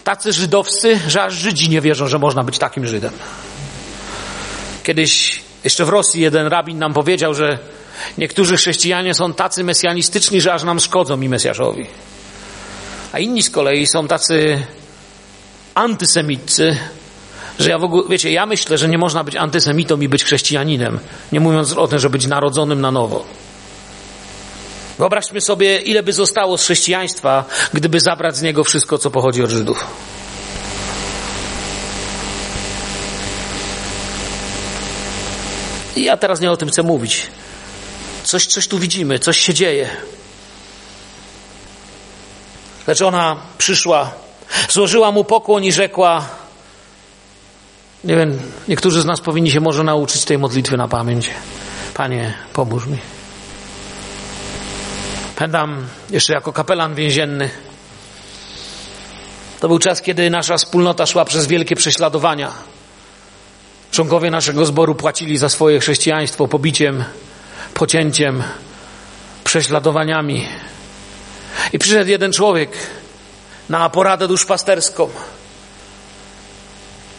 tacy żydowscy, że aż Żydzi nie wierzą, że można być takim Żydem. Kiedyś jeszcze w Rosji jeden rabin nam powiedział, że Niektórzy chrześcijanie są tacy mesjanistyczni, że aż nam szkodzą i Mesjaszowi. A inni z kolei są tacy antysemiccy, że ja w ogóle, wiecie, ja myślę, że nie można być antysemitą i być chrześcijaninem, nie mówiąc o tym, że być narodzonym na nowo. Wyobraźmy sobie, ile by zostało z chrześcijaństwa, gdyby zabrać z niego wszystko, co pochodzi od Żydów. I ja teraz nie o tym chcę mówić. Coś, coś tu widzimy, coś się dzieje. Lecz ona przyszła, złożyła mu pokłon i rzekła, nie wiem, niektórzy z nas powinni się może nauczyć tej modlitwy na pamięć. Panie, pomóż mi. Pamiętam jeszcze jako kapelan więzienny. To był czas, kiedy nasza wspólnota szła przez wielkie prześladowania. Członkowie naszego zboru płacili za swoje chrześcijaństwo pobiciem, pocięciem, prześladowaniami. I przyszedł jeden człowiek na poradę duszpasterską.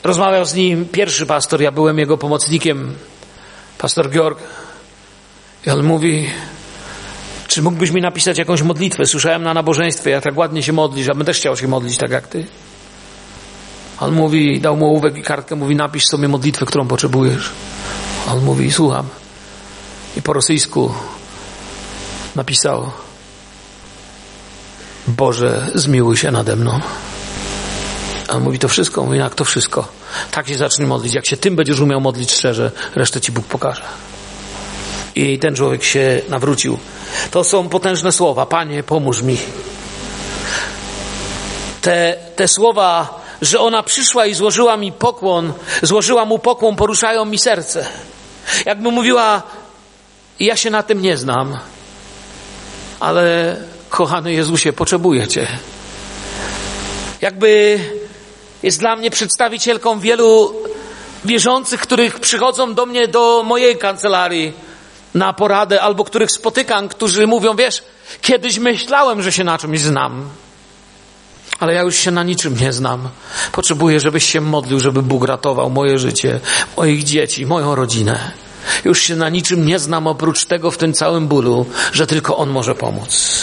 Rozmawiał z nim pierwszy pastor, ja byłem jego pomocnikiem, pastor Georg. I on mówi, czy mógłbyś mi napisać jakąś modlitwę? Słyszałem na nabożeństwie, jak tak ładnie się modlisz, ja bym też chciał się modlić tak jak ty. On mówi, dał mu ołówek i kartkę, mówi, napisz sobie modlitwę, którą potrzebujesz. On mówi, słucham. I po rosyjsku napisał, Boże, zmiłuj się nade mną. A on mówi, to wszystko? Mówi, jak to wszystko? Tak się zacznij modlić. Jak się tym będziesz umiał modlić szczerze, resztę ci Bóg pokaże. I ten człowiek się nawrócił. To są potężne słowa. Panie, pomóż mi. Te, te słowa, że ona przyszła i złożyła mi pokłon, złożyła mu pokłon, poruszają mi serce. Jakby mówiła, ja się na tym nie znam, ale kochany Jezusie, potrzebuję Cię. Jakby jest dla mnie przedstawicielką wielu wierzących, których przychodzą do mnie, do mojej kancelarii na poradę, albo których spotykam, którzy mówią, wiesz, kiedyś myślałem, że się na czymś znam, ale ja już się na niczym nie znam. Potrzebuję, żebyś się modlił, żeby Bóg ratował moje życie, moich dzieci, moją rodzinę. Już się na niczym nie znam oprócz tego w tym całym bólu, że tylko On może pomóc.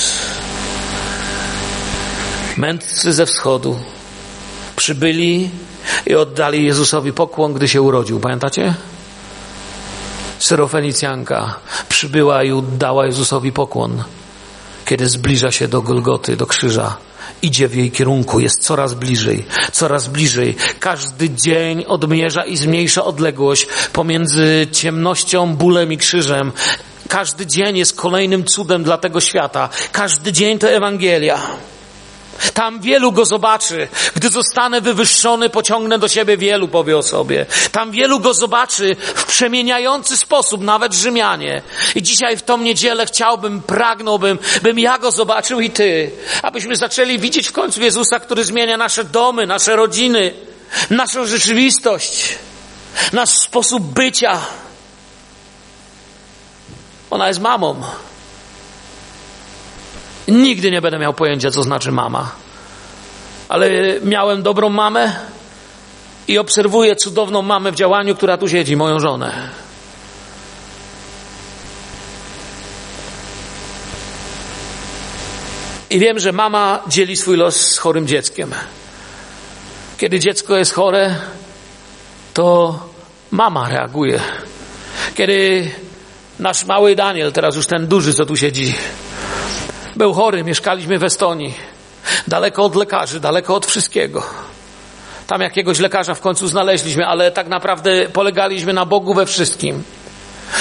Mędrcy ze wschodu przybyli i oddali Jezusowi pokłon, gdy się urodził. Pamiętacie? Syrofenicjanka przybyła i oddała Jezusowi pokłon, kiedy zbliża się do Golgoty, do krzyża. Idzie w jej kierunku, jest coraz bliżej, coraz bliżej. Każdy dzień odmierza i zmniejsza odległość pomiędzy ciemnością, bólem i krzyżem. Każdy dzień jest kolejnym cudem dla tego świata. Każdy dzień to Ewangelia. Tam wielu go zobaczy. Gdy zostanę wywyższony, pociągnę do siebie wielu, powie o sobie. Tam wielu go zobaczy w przemieniający sposób, nawet Rzymianie. I dzisiaj w tą niedzielę chciałbym, pragnąłbym, bym ja go zobaczył i ty. Abyśmy zaczęli widzieć w końcu Jezusa, który zmienia nasze domy, nasze rodziny, naszą rzeczywistość, nasz sposób bycia. Ona jest mamą. Nigdy nie będę miał pojęcia, co znaczy mama. Ale miałem dobrą mamę i obserwuję cudowną mamę w działaniu, która tu siedzi, moją żonę. I wiem, że mama dzieli swój los z chorym dzieckiem. Kiedy dziecko jest chore, to mama reaguje. Kiedy nasz mały Daniel, teraz już ten duży, co tu siedzi, był chory, mieszkaliśmy w Estonii. Daleko od lekarzy, daleko od wszystkiego. Tam jakiegoś lekarza w końcu znaleźliśmy, ale tak naprawdę polegaliśmy na Bogu we wszystkim.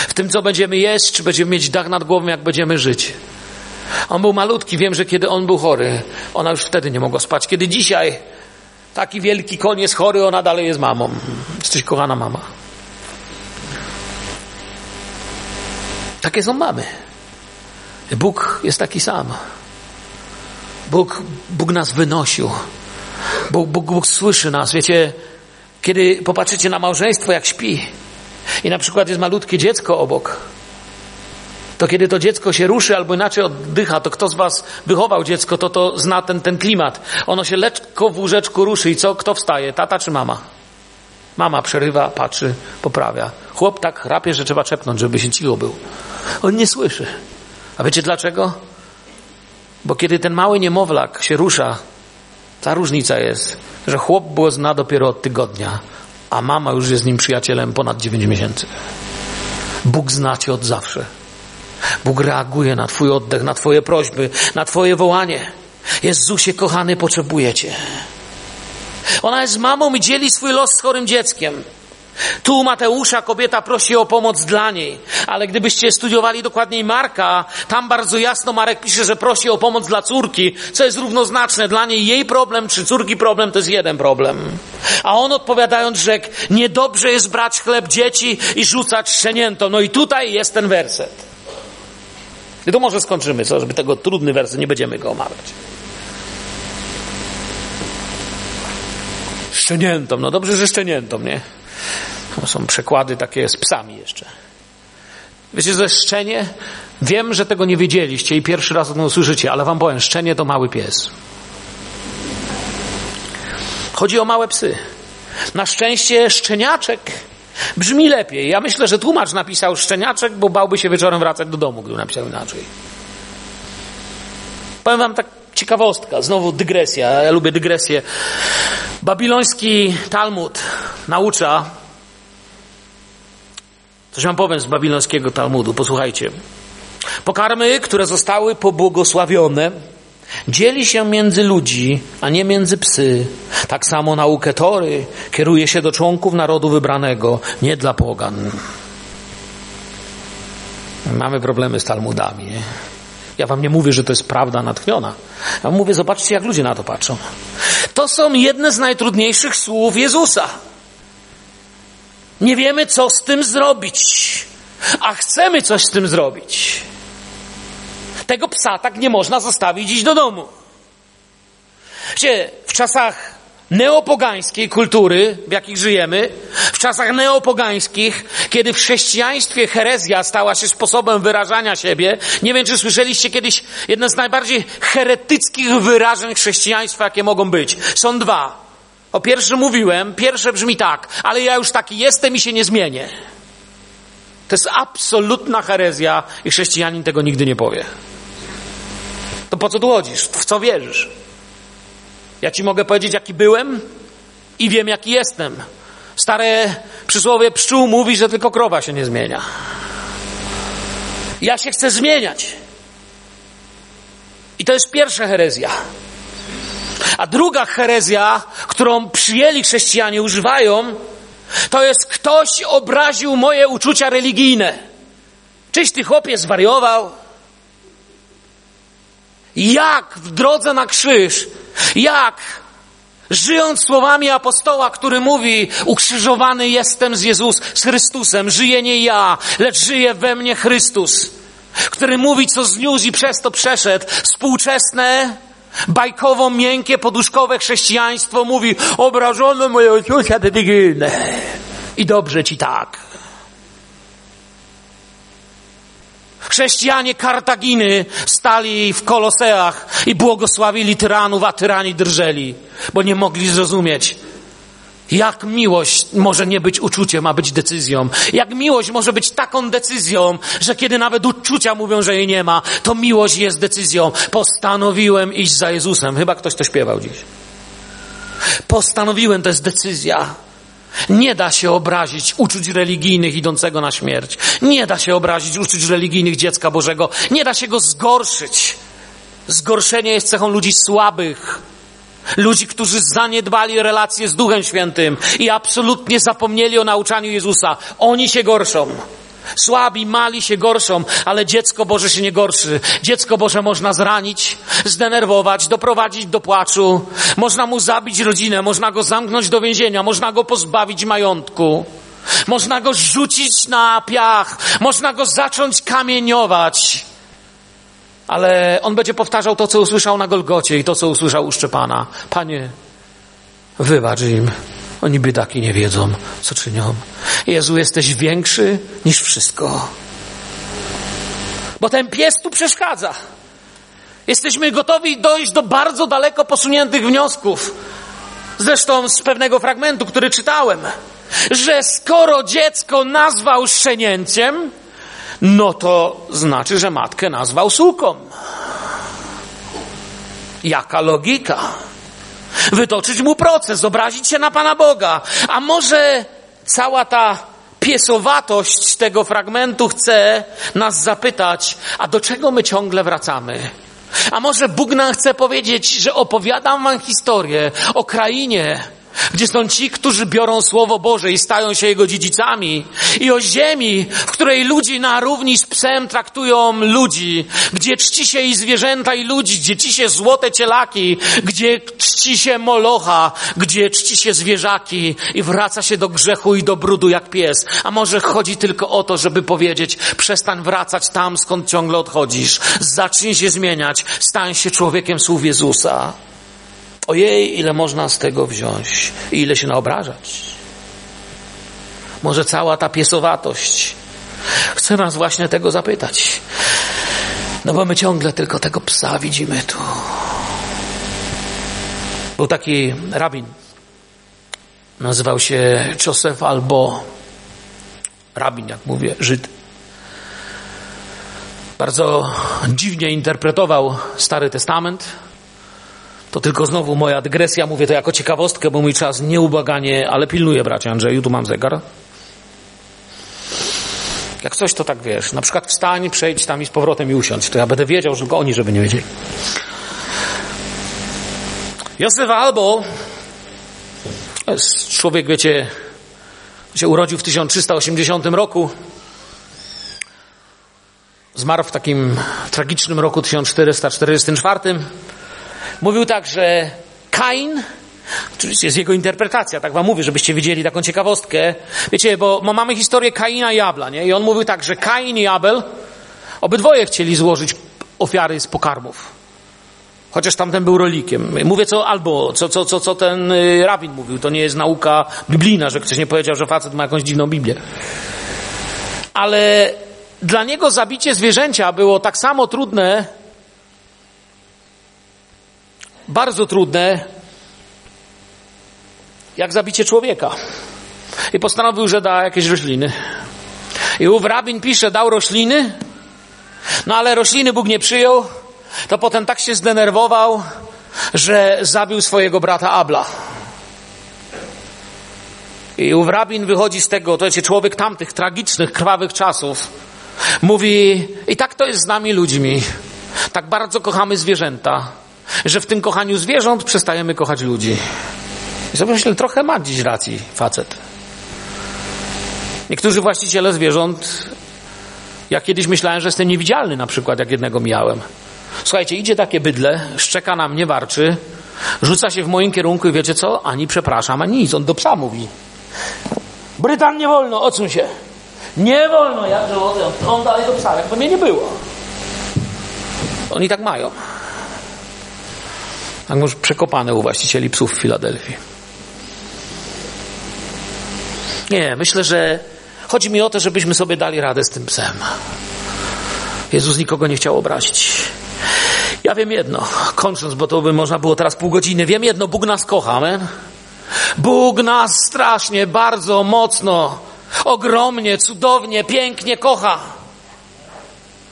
W tym, co będziemy jeść, czy będziemy mieć dach nad głową, jak będziemy żyć. On był malutki, wiem, że kiedy on był chory, ona już wtedy nie mogła spać. Kiedy dzisiaj taki wielki koń jest chory, ona dalej jest mamą. Jesteś kochana mama. Takie są mamy. Bóg jest taki sam. Bóg, Bóg nas wynosił. Bóg, Bóg, Bóg słyszy nas. Wiecie, kiedy popatrzycie na małżeństwo, jak śpi i na przykład jest malutkie dziecko obok, to kiedy to dziecko się ruszy albo inaczej oddycha, to kto z was wychował dziecko, to to zna ten, ten klimat. Ono się lekko w łóżeczku ruszy i co? Kto wstaje? Tata czy mama? Mama przerywa, patrzy, poprawia. Chłop tak chrapie, że trzeba czepnąć, żeby się cicho był. On nie słyszy. A wiecie dlaczego? Bo kiedy ten mały niemowlak się rusza, ta różnica jest, że chłop było zna dopiero od tygodnia, a mama już jest z nim przyjacielem ponad 9 miesięcy. Bóg zna cię od zawsze. Bóg reaguje na Twój oddech, na Twoje prośby, na Twoje wołanie. Jezusie, kochany, potrzebuję Cię. Ona jest mamą i dzieli swój los z chorym dzieckiem. Tu Mateusza kobieta prosi o pomoc dla niej, ale gdybyście studiowali dokładniej Marka, tam bardzo jasno Marek pisze, że prosi o pomoc dla córki, co jest równoznaczne. Dla niej jej problem czy córki problem to jest jeden problem. A on odpowiadając rzekł, niedobrze jest brać chleb dzieci i rzucać szczeniętom. No i tutaj jest ten werset. I to może skończymy, co, żeby tego trudny werset, nie będziemy go omawiać. Szczeniętom, no dobrze, że szczeniętom, nie? Są przekłady takie z psami jeszcze. Wiecie, że szczenie? Wiem, że tego nie wiedzieliście i pierwszy raz o tym usłyszycie, ale wam powiem, szczenie to mały pies. Chodzi o małe psy. Na szczęście szczeniaczek brzmi lepiej. Ja myślę, że tłumacz napisał szczeniaczek, bo bałby się wieczorem wracać do domu, gdyby napisał inaczej. Powiem wam tak ciekawostka, znowu dygresja, ja lubię dygresję. Babiloński Talmud naucza, coś wam powiem z babilońskiego Talmudu, posłuchajcie. Pokarmy, które zostały pobłogosławione, dzieli się między ludzi, a nie między psy. Tak samo naukę Tory kieruje się do członków narodu wybranego, nie dla pogan. Mamy problemy z Talmudami. Nie? Ja wam nie mówię, że to jest prawda natchniona. Ja mówię, zobaczcie, jak ludzie na to patrzą. To są jedne z najtrudniejszych słów Jezusa. Nie wiemy, co z tym zrobić, a chcemy coś z tym zrobić. Tego psa tak nie można zostawić iść do domu. Wiecie, w czasach neopogańskiej kultury, w jakich żyjemy, w czasach neopogańskich, kiedy w chrześcijaństwie herezja stała się sposobem wyrażania siebie, nie wiem, czy słyszeliście kiedyś jedne z najbardziej heretyckich wyrażeń chrześcijaństwa, jakie mogą być. Są dwa. O pierwszym mówiłem, pierwsze brzmi tak, ale ja już taki jestem i się nie zmienię. To jest absolutna herezja i chrześcijanin tego nigdy nie powie. To po co tu chodzisz? W co wierzysz? Ja ci mogę powiedzieć, jaki byłem i wiem, jaki jestem. Stare przysłowie pszczół mówi, że tylko krowa się nie zmienia. Ja się chcę zmieniać. I to jest pierwsza herezja. A druga herezja, którą przyjęli chrześcijanie, używają, to jest ktoś obraził moje uczucia religijne. Czyś ty chłopie zwariował? Jak w drodze na krzyż, jak żyjąc słowami apostoła, który mówi, ukrzyżowany jestem z Jezus, z Chrystusem, żyje nie ja, lecz żyje we mnie Chrystus, który mówi, co zniósł i przez to przeszedł, współczesne, bajkowo miękkie, poduszkowe chrześcijaństwo mówi, obrażono moje uczucia. I dobrze ci tak. Chrześcijanie Kartaginy stali w koloseach i błogosławili tyranów, a tyrani drżeli, bo nie mogli zrozumieć, jak miłość może nie być uczuciem, a być decyzją. Jak miłość może być taką decyzją, że kiedy nawet uczucia mówią, że jej nie ma, to miłość jest decyzją. Postanowiłem iść za Jezusem. Chyba ktoś to śpiewał dziś. Postanowiłem, to jest decyzja. Nie da się obrazić uczuć religijnych idącego na śmierć. Nie da się obrazić uczuć religijnych dziecka Bożego. Nie da się go zgorszyć. Zgorszenie jest cechą ludzi słabych. Ludzi, którzy zaniedbali relacje z Duchem Świętym i absolutnie zapomnieli o nauczaniu Jezusa. Oni się gorszą. Słabi, mali się gorszą, ale dziecko Boże się nie gorszy. Dziecko Boże można zranić, zdenerwować, doprowadzić do płaczu. Można mu zabić rodzinę, można go zamknąć do więzienia, można go pozbawić majątku. Można go rzucić na piach, można go zacząć kamieniować. Ale on będzie powtarzał to, co usłyszał na Golgocie i to, co usłyszał u Szczepana. Panie, wybacz im. Oni biedaki nie wiedzą, co czynią. Jezu, jesteś większy niż wszystko. Bo ten pies tu przeszkadza. Jesteśmy gotowi dojść do bardzo daleko posuniętych wniosków. Zresztą z pewnego fragmentu, który czytałem, że skoro dziecko nazwał szczenięciem, no to znaczy, że matkę nazwał suką. Jaka logika? Wytoczyć mu proces, obrazić się na Pana Boga. A może cała ta piesowatość tego fragmentu chce nas zapytać, a do czego my ciągle wracamy? A może Bóg nam chce powiedzieć, że opowiadam wam historię o krainie, gdzie są ci, którzy biorą Słowo Boże i stają się Jego dziedzicami, i o ziemi, w której ludzi na równi z psem traktują ludzi, gdzie czci się i zwierzęta, i ludzi, gdzie czci się złote cielaki, gdzie czci się molocha, gdzie czci się zwierzaki. I wraca się do grzechu i do brudu jak pies. A może chodzi tylko o to, żeby powiedzieć, przestań wracać tam, skąd ciągle odchodzisz, zacznij się zmieniać, stań się człowiekiem słów Jezusa. Ojej, ile można z tego wziąć i ile się naobrażać. Może cała ta piesowatość chce nas właśnie tego zapytać. No bo my ciągle tylko tego psa widzimy tu. Był taki rabin Nazywał się Joseph albo rabin, jak mówię, Żyd. Bardzo dziwnie interpretował Stary Testament. To tylko znowu moja dygresja, mówię to jako ciekawostkę, bo mój czas nieubaganie, ale pilnuję, bracie Andrzeju, tu mam zegar. Jak coś, to tak wiesz. Na przykład wstań, przejdź tam i z powrotem i usiądź. To ja będę wiedział, że tylko oni, żeby nie wiedzieli. Józef Albo jest człowiek, wiecie, się urodził w 1380 roku. Zmarł w takim tragicznym roku 1444. Mówił tak, że Kain Oczywiście jest jego interpretacja, tak wam mówię, żebyście wiedzieli taką ciekawostkę. Wiecie, bo mamy historię Kaina i Abla, nie? I on mówił tak, że Kain i Abel obydwoje chcieli złożyć ofiary z pokarmów. Chociaż tamten był rolikiem. Mówię co albo, co, co, co, co ten y, rabin mówił. To nie jest nauka biblijna, że ktoś nie powiedział, że facet ma jakąś dziwną Biblię. Ale dla niego zabicie zwierzęcia było tak samo trudne, bardzo trudne, jak zabicie człowieka. I postanowił, że da jakieś rośliny. I ów rabin pisze, dał rośliny, no ale rośliny Bóg nie przyjął, to potem tak się zdenerwował, że zabił swojego brata Abla. I ów rabin wychodzi z tego, to jest człowiek tamtych tragicznych, krwawych czasów. Mówi, i tak to jest z nami ludźmi. Tak bardzo kochamy zwierzęta, że w tym kochaniu zwierząt przestajemy kochać ludzi. I sobie myślę, trochę ma dziś racji facet. Niektórzy właściciele zwierząt, ja kiedyś myślałem, że jestem niewidzialny na przykład, jak jednego miałem. Słuchajcie, idzie takie bydle, szczeka na mnie, warczy, rzuca się w moim kierunku i wiecie co? Ani przepraszam, ani nic. On do psa mówi. Brytan nie wolno, odsuń się. Nie wolno, jak to on dalej do psa, jakby mnie nie było. Oni tak mają. Tak może przekopane u właścicieli psów w Filadelfii. Nie, myślę, że chodzi mi o to, żebyśmy sobie dali radę z tym psem. Jezus nikogo nie chciał obrazić. Ja wiem jedno, kończąc, bo to by można było teraz pół godziny, wiem jedno, Bóg nas kocha, amen? Bóg nas strasznie, bardzo mocno, ogromnie, cudownie, pięknie kocha.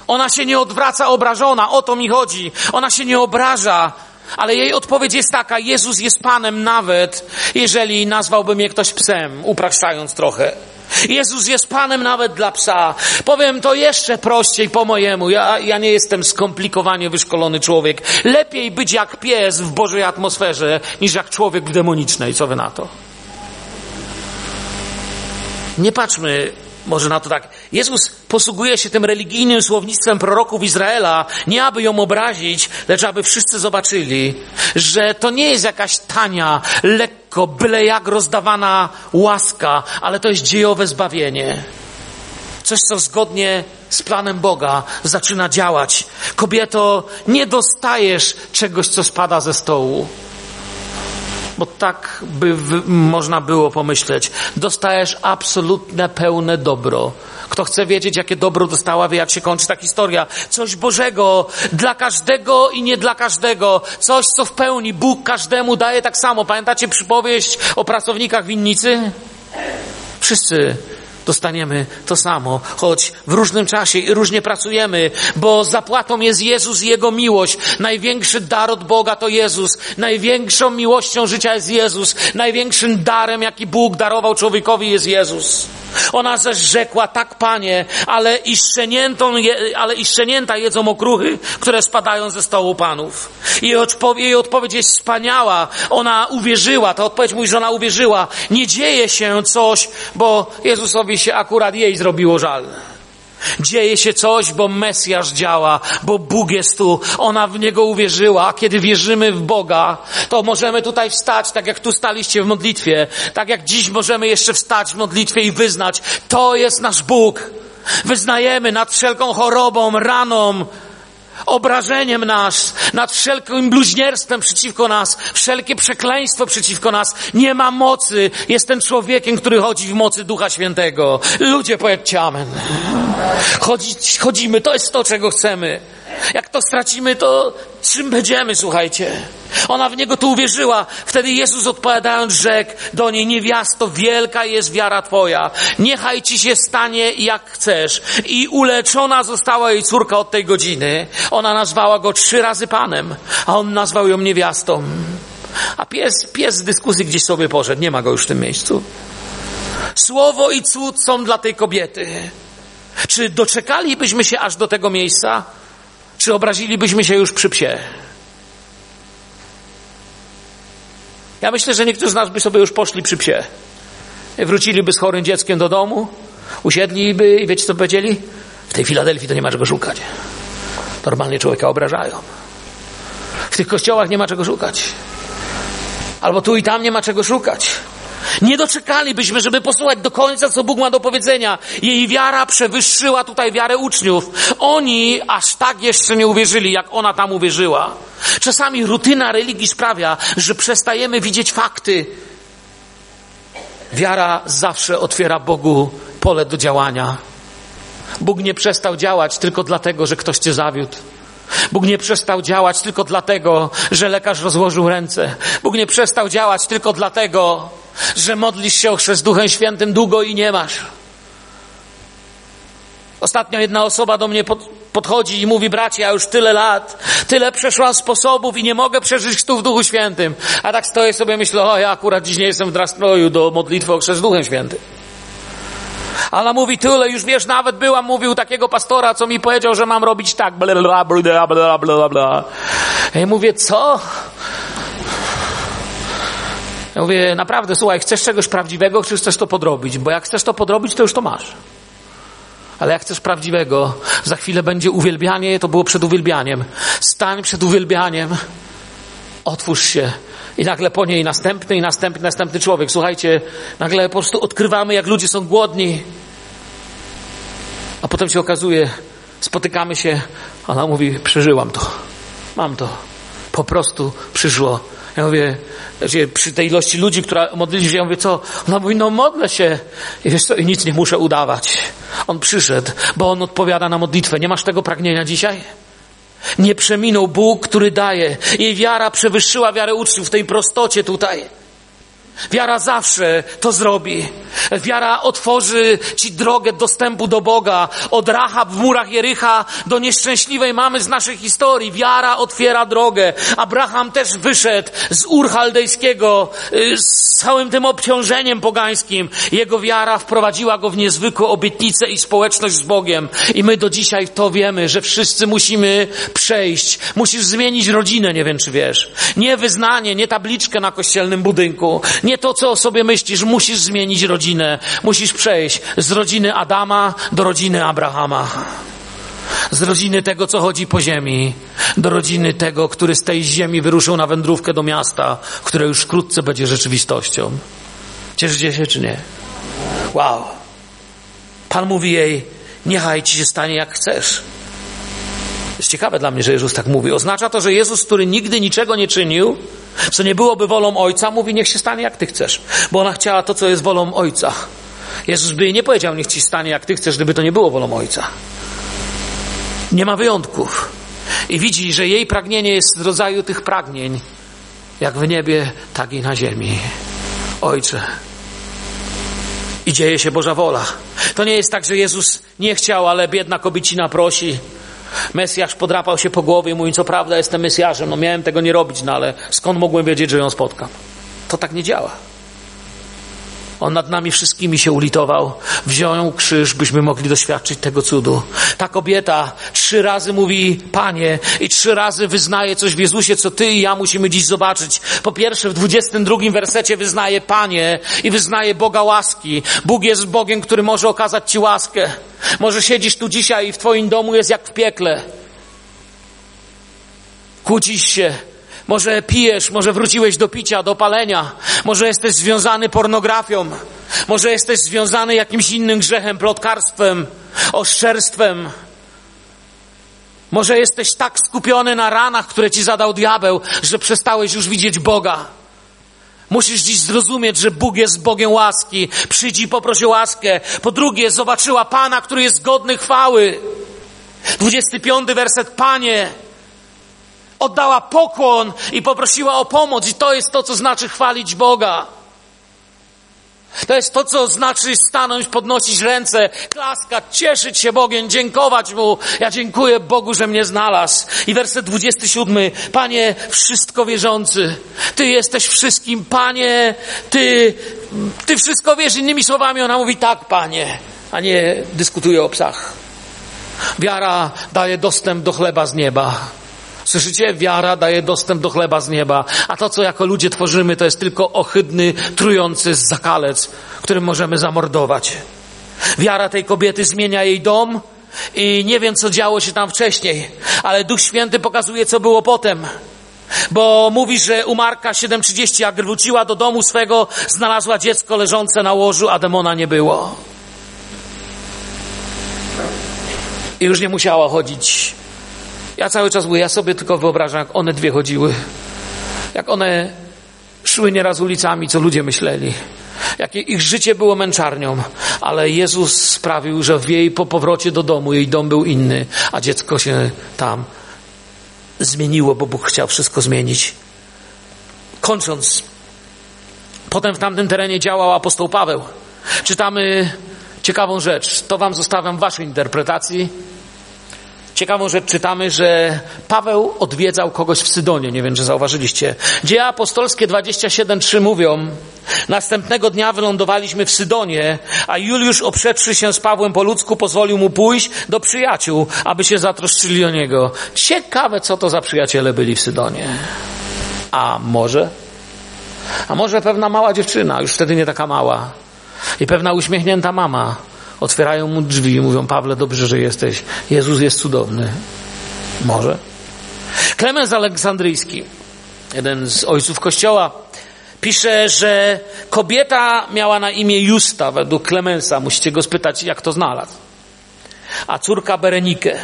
Ona się nie odwraca obrażona, o to mi chodzi. Ona się nie obraża, ale jej odpowiedź jest taka: Jezus jest Panem, nawet jeżeli nazwałby mnie ktoś psem, upraszczając trochę. Jezus jest Panem nawet dla psa. Powiem to jeszcze prościej po mojemu. Ja, ja nie jestem skomplikowanie wyszkolony człowiek. Lepiej być jak pies w Bożej atmosferze, niż jak człowiek w demonicznej. Co wy na to? Nie patrzmy może na to tak. Jezus posługuje się tym religijnym słownictwem proroków Izraela, nie aby ją obrazić, lecz aby wszyscy zobaczyli, że to nie jest jakaś tania, lekko, byle jak rozdawana łaska, ale to jest dziejowe zbawienie. Coś, co zgodnie z planem Boga zaczyna działać. Kobieto, nie dostajesz czegoś, co spada ze stołu bo tak by można było pomyśleć. Dostajesz absolutne, pełne dobro. Kto chce wiedzieć, jakie dobro dostała, wie, jak się kończy ta historia. Coś Bożego dla każdego i nie dla każdego. Coś, co w pełni Bóg każdemu daje tak samo. Pamiętacie przypowieść o pracownikach winnicy? Wszyscy dostaniemy to samo, choć w różnym czasie i różnie pracujemy, bo zapłatą jest Jezus i Jego miłość. Największy dar od Boga to Jezus. Największą miłością życia jest Jezus. Największym darem, jaki Bóg darował człowiekowi jest Jezus. Ona zaś rzekła, tak panie, ale i, szczeniętą, ale i szczenięta jedzą okruchy, które spadają ze stołu panów. Jej odpowiedź, jej odpowiedź jest wspaniała. Ona uwierzyła, ta odpowiedź mówi, że ona uwierzyła. Nie dzieje się coś, bo Jezusowi się akurat jej zrobiło żal. Dzieje się coś, bo Mesjasz działa, bo Bóg jest tu. Ona w Niego uwierzyła, a kiedy wierzymy w Boga, to możemy tutaj wstać, tak jak tu staliście w modlitwie, tak jak dziś możemy jeszcze wstać w modlitwie i wyznać, to jest nasz Bóg. Wyznajemy nad wszelką chorobą, raną, obrażeniem nas, nad wszelkim bluźnierstwem przeciwko nas, wszelkie przekleństwo przeciwko nas. Nie ma mocy. Jestem człowiekiem, który chodzi w mocy Ducha Świętego. Ludzie, powiedzcie amen. Chodzimy, to jest to, czego chcemy. Jak to stracimy, to czym będziemy, słuchajcie? Ona w niego tu uwierzyła. Wtedy Jezus odpowiadając rzekł do niej, niewiasto, wielka jest wiara twoja. Niechaj ci się stanie jak chcesz. I uleczona została jej córka od tej godziny. Ona nazwała go trzy razy Panem, a on nazwał ją niewiastą. A pies, pies z dyskusji gdzieś sobie poszedł. Nie ma go już w tym miejscu. Słowo i cud są dla tej kobiety. Czy doczekalibyśmy się aż do tego miejsca? Czy obrazilibyśmy się już przy psie? Ja myślę, że niektórzy z nas by sobie już poszli przy psie. Wróciliby z chorym dzieckiem do domu, usiedliby i wiecie co powiedzieli? W tej Filadelfii to nie ma czego szukać. Normalnie człowieka obrażają. W tych kościołach nie ma czego szukać. Albo tu i tam nie ma czego szukać. Nie doczekalibyśmy, żeby posłuchać do końca, co Bóg ma do powiedzenia. Jej wiara przewyższyła tutaj wiarę uczniów. Oni aż tak jeszcze nie uwierzyli, jak ona tam uwierzyła. Czasami rutyna religii sprawia, że przestajemy widzieć fakty. Wiara zawsze otwiera Bogu pole do działania. Bóg nie przestał działać tylko dlatego, że ktoś cię zawiódł. Bóg nie przestał działać tylko dlatego, że lekarz rozłożył ręce. Bóg nie przestał działać tylko dlatego, że modlisz się o chrzest Duchem Świętym długo i nie masz. Ostatnio jedna osoba do mnie pod, podchodzi i mówi, bracie, ja już tyle lat, tyle przeszłam sposobów i nie mogę przeżyć tu w Duchu Świętym. A tak stoję sobie myślę, o ja akurat dziś nie jestem w nastroju do modlitwy o chrzest Duchem Świętym. A ona mówi tyle, już wiesz, nawet byłam, mówił takiego pastora, co mi powiedział, że mam robić tak, bla, bla, bla, bla, bla, bla. Ja mówię, co? Ja mówię, naprawdę, słuchaj, chcesz czegoś prawdziwego, czy chcesz to podrobić? Bo jak chcesz to podrobić, to już to masz. Ale jak chcesz prawdziwego, za chwilę będzie uwielbianie, to było przed uwielbianiem. Stań przed uwielbianiem, otwórz się. I nagle po niej następny i następny, następny człowiek. Słuchajcie, nagle po prostu odkrywamy, jak ludzie są głodni. A potem się okazuje, spotykamy się, ona mówi, przeżyłam to. Mam to. Po prostu przyszło ja mówię, przy tej ilości ludzi, która modlili się, ja mówię, co? Ona mówi, no modlę się. I wiesz co, i nic nie muszę udawać. On przyszedł, bo on odpowiada na modlitwę. Nie masz tego pragnienia dzisiaj? Nie przeminął Bóg, który daje. Jej wiara przewyższyła wiarę uczniów w tej prostocie tutaj. Wiara zawsze to zrobi. Wiara otworzy Ci drogę dostępu do Boga. Od Racha w murach Jericha do nieszczęśliwej mamy z naszej historii. Wiara otwiera drogę. Abraham też wyszedł z Ur Chaldejskiego y, z całym tym obciążeniem pogańskim. Jego wiara wprowadziła go w niezwykłe obietnice i społeczność z Bogiem. I my do dzisiaj to wiemy, że wszyscy musimy przejść. Musisz zmienić rodzinę, nie wiem czy wiesz. Nie wyznanie, nie tabliczkę na kościelnym budynku nie to, co o sobie myślisz. Musisz zmienić rodzinę. Musisz przejść z rodziny Adama do rodziny Abrahama. Z rodziny tego, co chodzi po ziemi, do rodziny tego, który z tej ziemi wyruszył na wędrówkę do miasta, które już wkrótce będzie rzeczywistością. Cieszycie się czy nie? Wow. Pan mówi jej, niechaj ci się stanie jak chcesz. Jest ciekawe dla mnie, że Jezus tak mówi. Oznacza to, że Jezus, który nigdy niczego nie czynił, co nie byłoby wolą Ojca, mówi, niech się stanie jak Ty chcesz. Bo ona chciała to, co jest wolą Ojca. Jezus by jej nie powiedział, niech Ci stanie jak Ty chcesz, gdyby to nie było wolą Ojca. Nie ma wyjątków. I widzi, że jej pragnienie jest z rodzaju tych pragnień, jak w niebie, tak i na ziemi. Ojcze. I dzieje się Boża wola. To nie jest tak, że Jezus nie chciał, ale biedna kobiecina prosi. Mesjasz podrapał się po głowie i mówi, co prawda jestem Mesjaszem, no miałem tego nie robić, no ale skąd mogłem wiedzieć, że ją spotkam? To tak nie działa. On nad nami wszystkimi się ulitował, wziął krzyż, byśmy mogli doświadczyć tego cudu. Ta kobieta trzy razy mówi Panie i trzy razy wyznaje coś w Jezusie, co Ty i ja musimy dziś zobaczyć. Po pierwsze, w 22 wersecie wyznaje Panie i wyznaje Boga łaski. Bóg jest Bogiem, który może okazać Ci łaskę. Może siedzisz tu dzisiaj i w Twoim domu jest jak w piekle. Kłócisz się, może pijesz, może wróciłeś do picia, do palenia, może jesteś związany pornografią, może jesteś związany jakimś innym grzechem, plotkarstwem, oszczerstwem. Może jesteś tak skupiony na ranach, które ci zadał diabeł, że przestałeś już widzieć Boga. Musisz dziś zrozumieć, że Bóg jest Bogiem łaski. Przyjdź i poprosi łaskę. Po drugie, zobaczyła Pana, który jest godny chwały. 25 werset. Panie, Oddała pokłon i poprosiła o pomoc, i to jest to, co znaczy chwalić Boga. To jest to, co znaczy stanąć, podnosić ręce, klaskać, cieszyć się Bogiem, dziękować Mu. Ja dziękuję Bogu, że mnie znalazł. I werset 27. Panie, wszystko wierzący. Ty jesteś wszystkim, Panie. Ty, Ty wszystko wiesz. Innymi słowami ona mówi tak, Panie, a nie dyskutuje o psach. Wiara daje dostęp do chleba z nieba. Słyszycie? Wiara daje dostęp do chleba z nieba, a to, co jako ludzie tworzymy, to jest tylko ohydny, trujący zakalec, którym możemy zamordować. Wiara tej kobiety zmienia jej dom i nie wiem, co działo się tam wcześniej, ale Duch Święty pokazuje, co było potem. Bo mówi, że u Marka 7.30, jak wróciła do domu swego, znalazła dziecko leżące na łożu, a demona nie było. I już nie musiała chodzić ja cały czas mówię, ja sobie tylko wyobrażam, jak one dwie chodziły. Jak one szły nieraz ulicami, co ludzie myśleli. Jakie ich życie było męczarnią, ale Jezus sprawił, że w jej po powrocie do domu jej dom był inny, a dziecko się tam zmieniło, bo Bóg chciał wszystko zmienić. Kończąc, potem w tamtym terenie działał apostoł Paweł. Czytamy ciekawą rzecz. To wam zostawiam waszej interpretacji. Ciekawą rzecz czytamy, że Paweł odwiedzał kogoś w Sydonie. Nie wiem, czy zauważyliście. Dzieje apostolskie 27.3 mówią, następnego dnia wylądowaliśmy w Sydonie, a Juliusz oprzedszy się z Pawłem po ludzku pozwolił mu pójść do przyjaciół, aby się zatroszczyli o niego. Ciekawe, co to za przyjaciele byli w Sydonie. A może? A może pewna mała dziewczyna, już wtedy nie taka mała, i pewna uśmiechnięta mama, otwierają mu drzwi i mówią, Pawle, dobrze, że jesteś. Jezus jest cudowny. Może. Klemens Aleksandryjski, jeden z ojców Kościoła, pisze, że kobieta miała na imię Justa według Klemensa. Musicie go spytać, jak to znalazł. A córka Berenikę.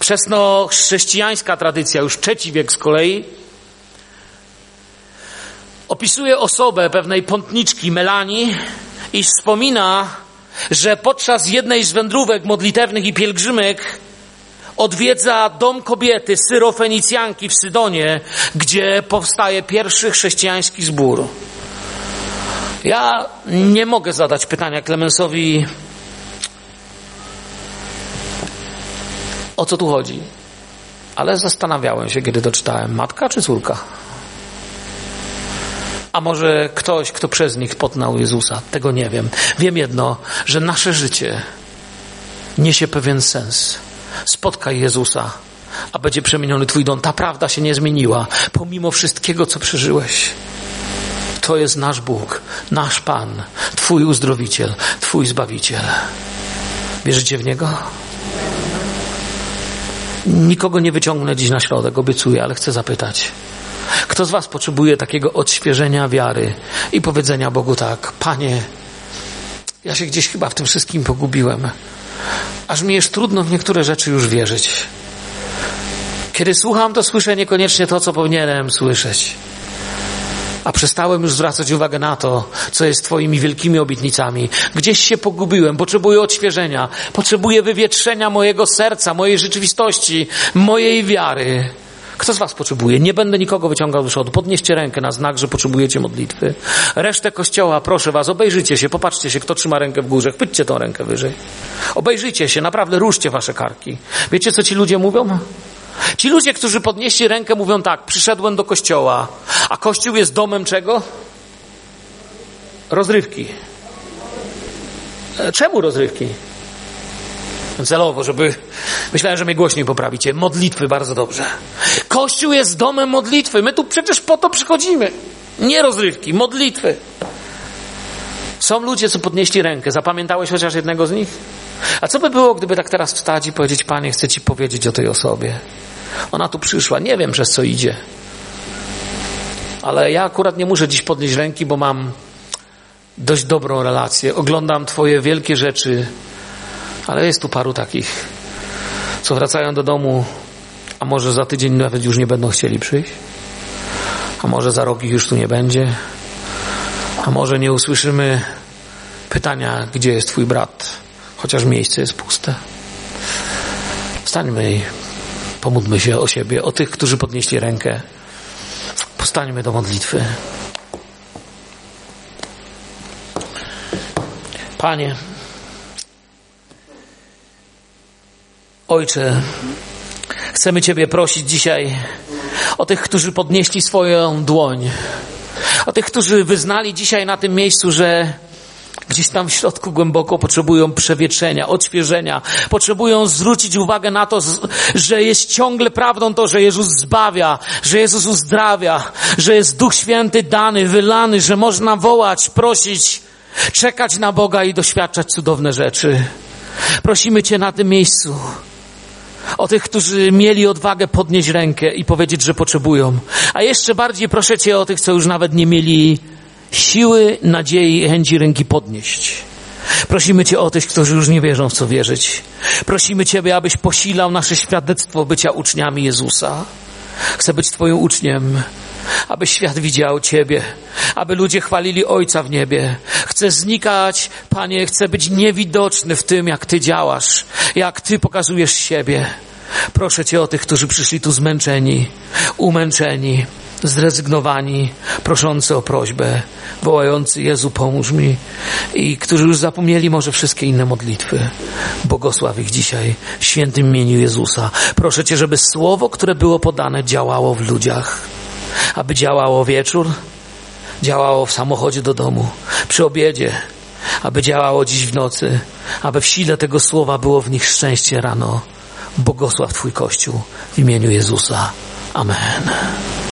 Przesno chrześcijańska tradycja, już trzeci wiek z kolei, opisuje osobę pewnej pątniczki Melanii i wspomina, że podczas jednej z wędrówek modlitewnych i pielgrzymek odwiedza dom kobiety Syrofenicjanki w Sydonie, gdzie powstaje pierwszy chrześcijański zbór. Ja nie mogę zadać pytania Klemensowi, o co tu chodzi, ale zastanawiałem się, kiedy to czytałem. Matka czy córka? A może ktoś, kto przez nich poznał Jezusa? Tego nie wiem. Wiem jedno, że nasze życie niesie pewien sens. Spotkaj Jezusa, a będzie przemieniony Twój dom. Ta prawda się nie zmieniła, pomimo wszystkiego, co przeżyłeś. To jest nasz Bóg, nasz Pan, Twój uzdrowiciel, Twój zbawiciel. Wierzycie w Niego? Nikogo nie wyciągnę dziś na środek, obiecuję, ale chcę zapytać. Kto z Was potrzebuje takiego odświeżenia wiary i powiedzenia Bogu tak, Panie, ja się gdzieś chyba w tym wszystkim pogubiłem, aż mi jest trudno w niektóre rzeczy już wierzyć. Kiedy słucham, to słyszę niekoniecznie to, co powinienem słyszeć. A przestałem już zwracać uwagę na to, co jest Twoimi wielkimi obietnicami. Gdzieś się pogubiłem, potrzebuję odświeżenia, potrzebuję wywietrzenia mojego serca, mojej rzeczywistości, mojej wiary. Kto z Was potrzebuje? Nie będę nikogo wyciągał do przodu. Podnieście rękę na znak, że potrzebujecie modlitwy. Resztę kościoła, proszę Was, obejrzyjcie się, popatrzcie się, kto trzyma rękę w górze. Chwyćcie tą rękę wyżej. Obejrzyjcie się, naprawdę ruszcie Wasze karki. Wiecie, co ci ludzie mówią? Ci ludzie, którzy podnieśli rękę, mówią tak: Przyszedłem do kościoła, a kościół jest domem czego? Rozrywki. E, czemu rozrywki? Celowo, żeby myślałem, że mnie głośniej poprawicie. Modlitwy bardzo dobrze. Kościół jest domem modlitwy. My tu przecież po to przychodzimy. Nie rozrywki, modlitwy. Są ludzie, co podnieśli rękę. Zapamiętałeś chociaż jednego z nich? A co by było, gdyby tak teraz wstać i powiedzieć, Panie, chcę Ci powiedzieć o tej osobie. Ona tu przyszła, nie wiem przez co idzie. Ale ja akurat nie muszę dziś podnieść ręki, bo mam dość dobrą relację. Oglądam Twoje wielkie rzeczy ale jest tu paru takich, co wracają do domu, a może za tydzień nawet już nie będą chcieli przyjść, a może za rok ich już tu nie będzie, a może nie usłyszymy pytania, gdzie jest Twój brat, chociaż miejsce jest puste. Wstańmy i Pomódlmy się o siebie, o tych, którzy podnieśli rękę. Postańmy do modlitwy. Panie, Ojcze, chcemy Ciebie prosić dzisiaj o tych, którzy podnieśli swoją dłoń, o tych, którzy wyznali dzisiaj na tym miejscu, że gdzieś tam w środku głęboko potrzebują przewietrzenia, odświeżenia, potrzebują zwrócić uwagę na to, że jest ciągle prawdą to, że Jezus zbawia, że Jezus uzdrawia, że jest Duch Święty dany, wylany, że można wołać, prosić, czekać na Boga i doświadczać cudowne rzeczy. Prosimy Cię na tym miejscu o tych, którzy mieli odwagę podnieść rękę i powiedzieć, że potrzebują. A jeszcze bardziej proszę Cię o tych, co już nawet nie mieli siły, nadziei i chęci ręki podnieść. Prosimy Cię o tych, którzy już nie wierzą w co wierzyć. Prosimy Ciebie, abyś posilał nasze świadectwo bycia uczniami Jezusa. Chcę być Twoim uczniem, aby świat widział Ciebie, aby ludzie chwalili Ojca w niebie. Chcę znikać, Panie, chcę być niewidoczny w tym, jak Ty działasz, jak Ty pokazujesz siebie. Proszę Cię o tych, którzy przyszli tu zmęczeni, umęczeni, zrezygnowani, proszący o prośbę, wołający Jezu pomóż mi i którzy już zapomnieli może wszystkie inne modlitwy. Błogosław ich dzisiaj w świętym imieniu Jezusa. Proszę Cię, żeby słowo, które było podane, działało w ludziach, aby działało wieczór, działało w samochodzie do domu, przy obiedzie, aby działało dziś w nocy, aby w sile tego słowa było w nich szczęście rano. Błogosław Twój Kościół w imieniu Jezusa. Amen.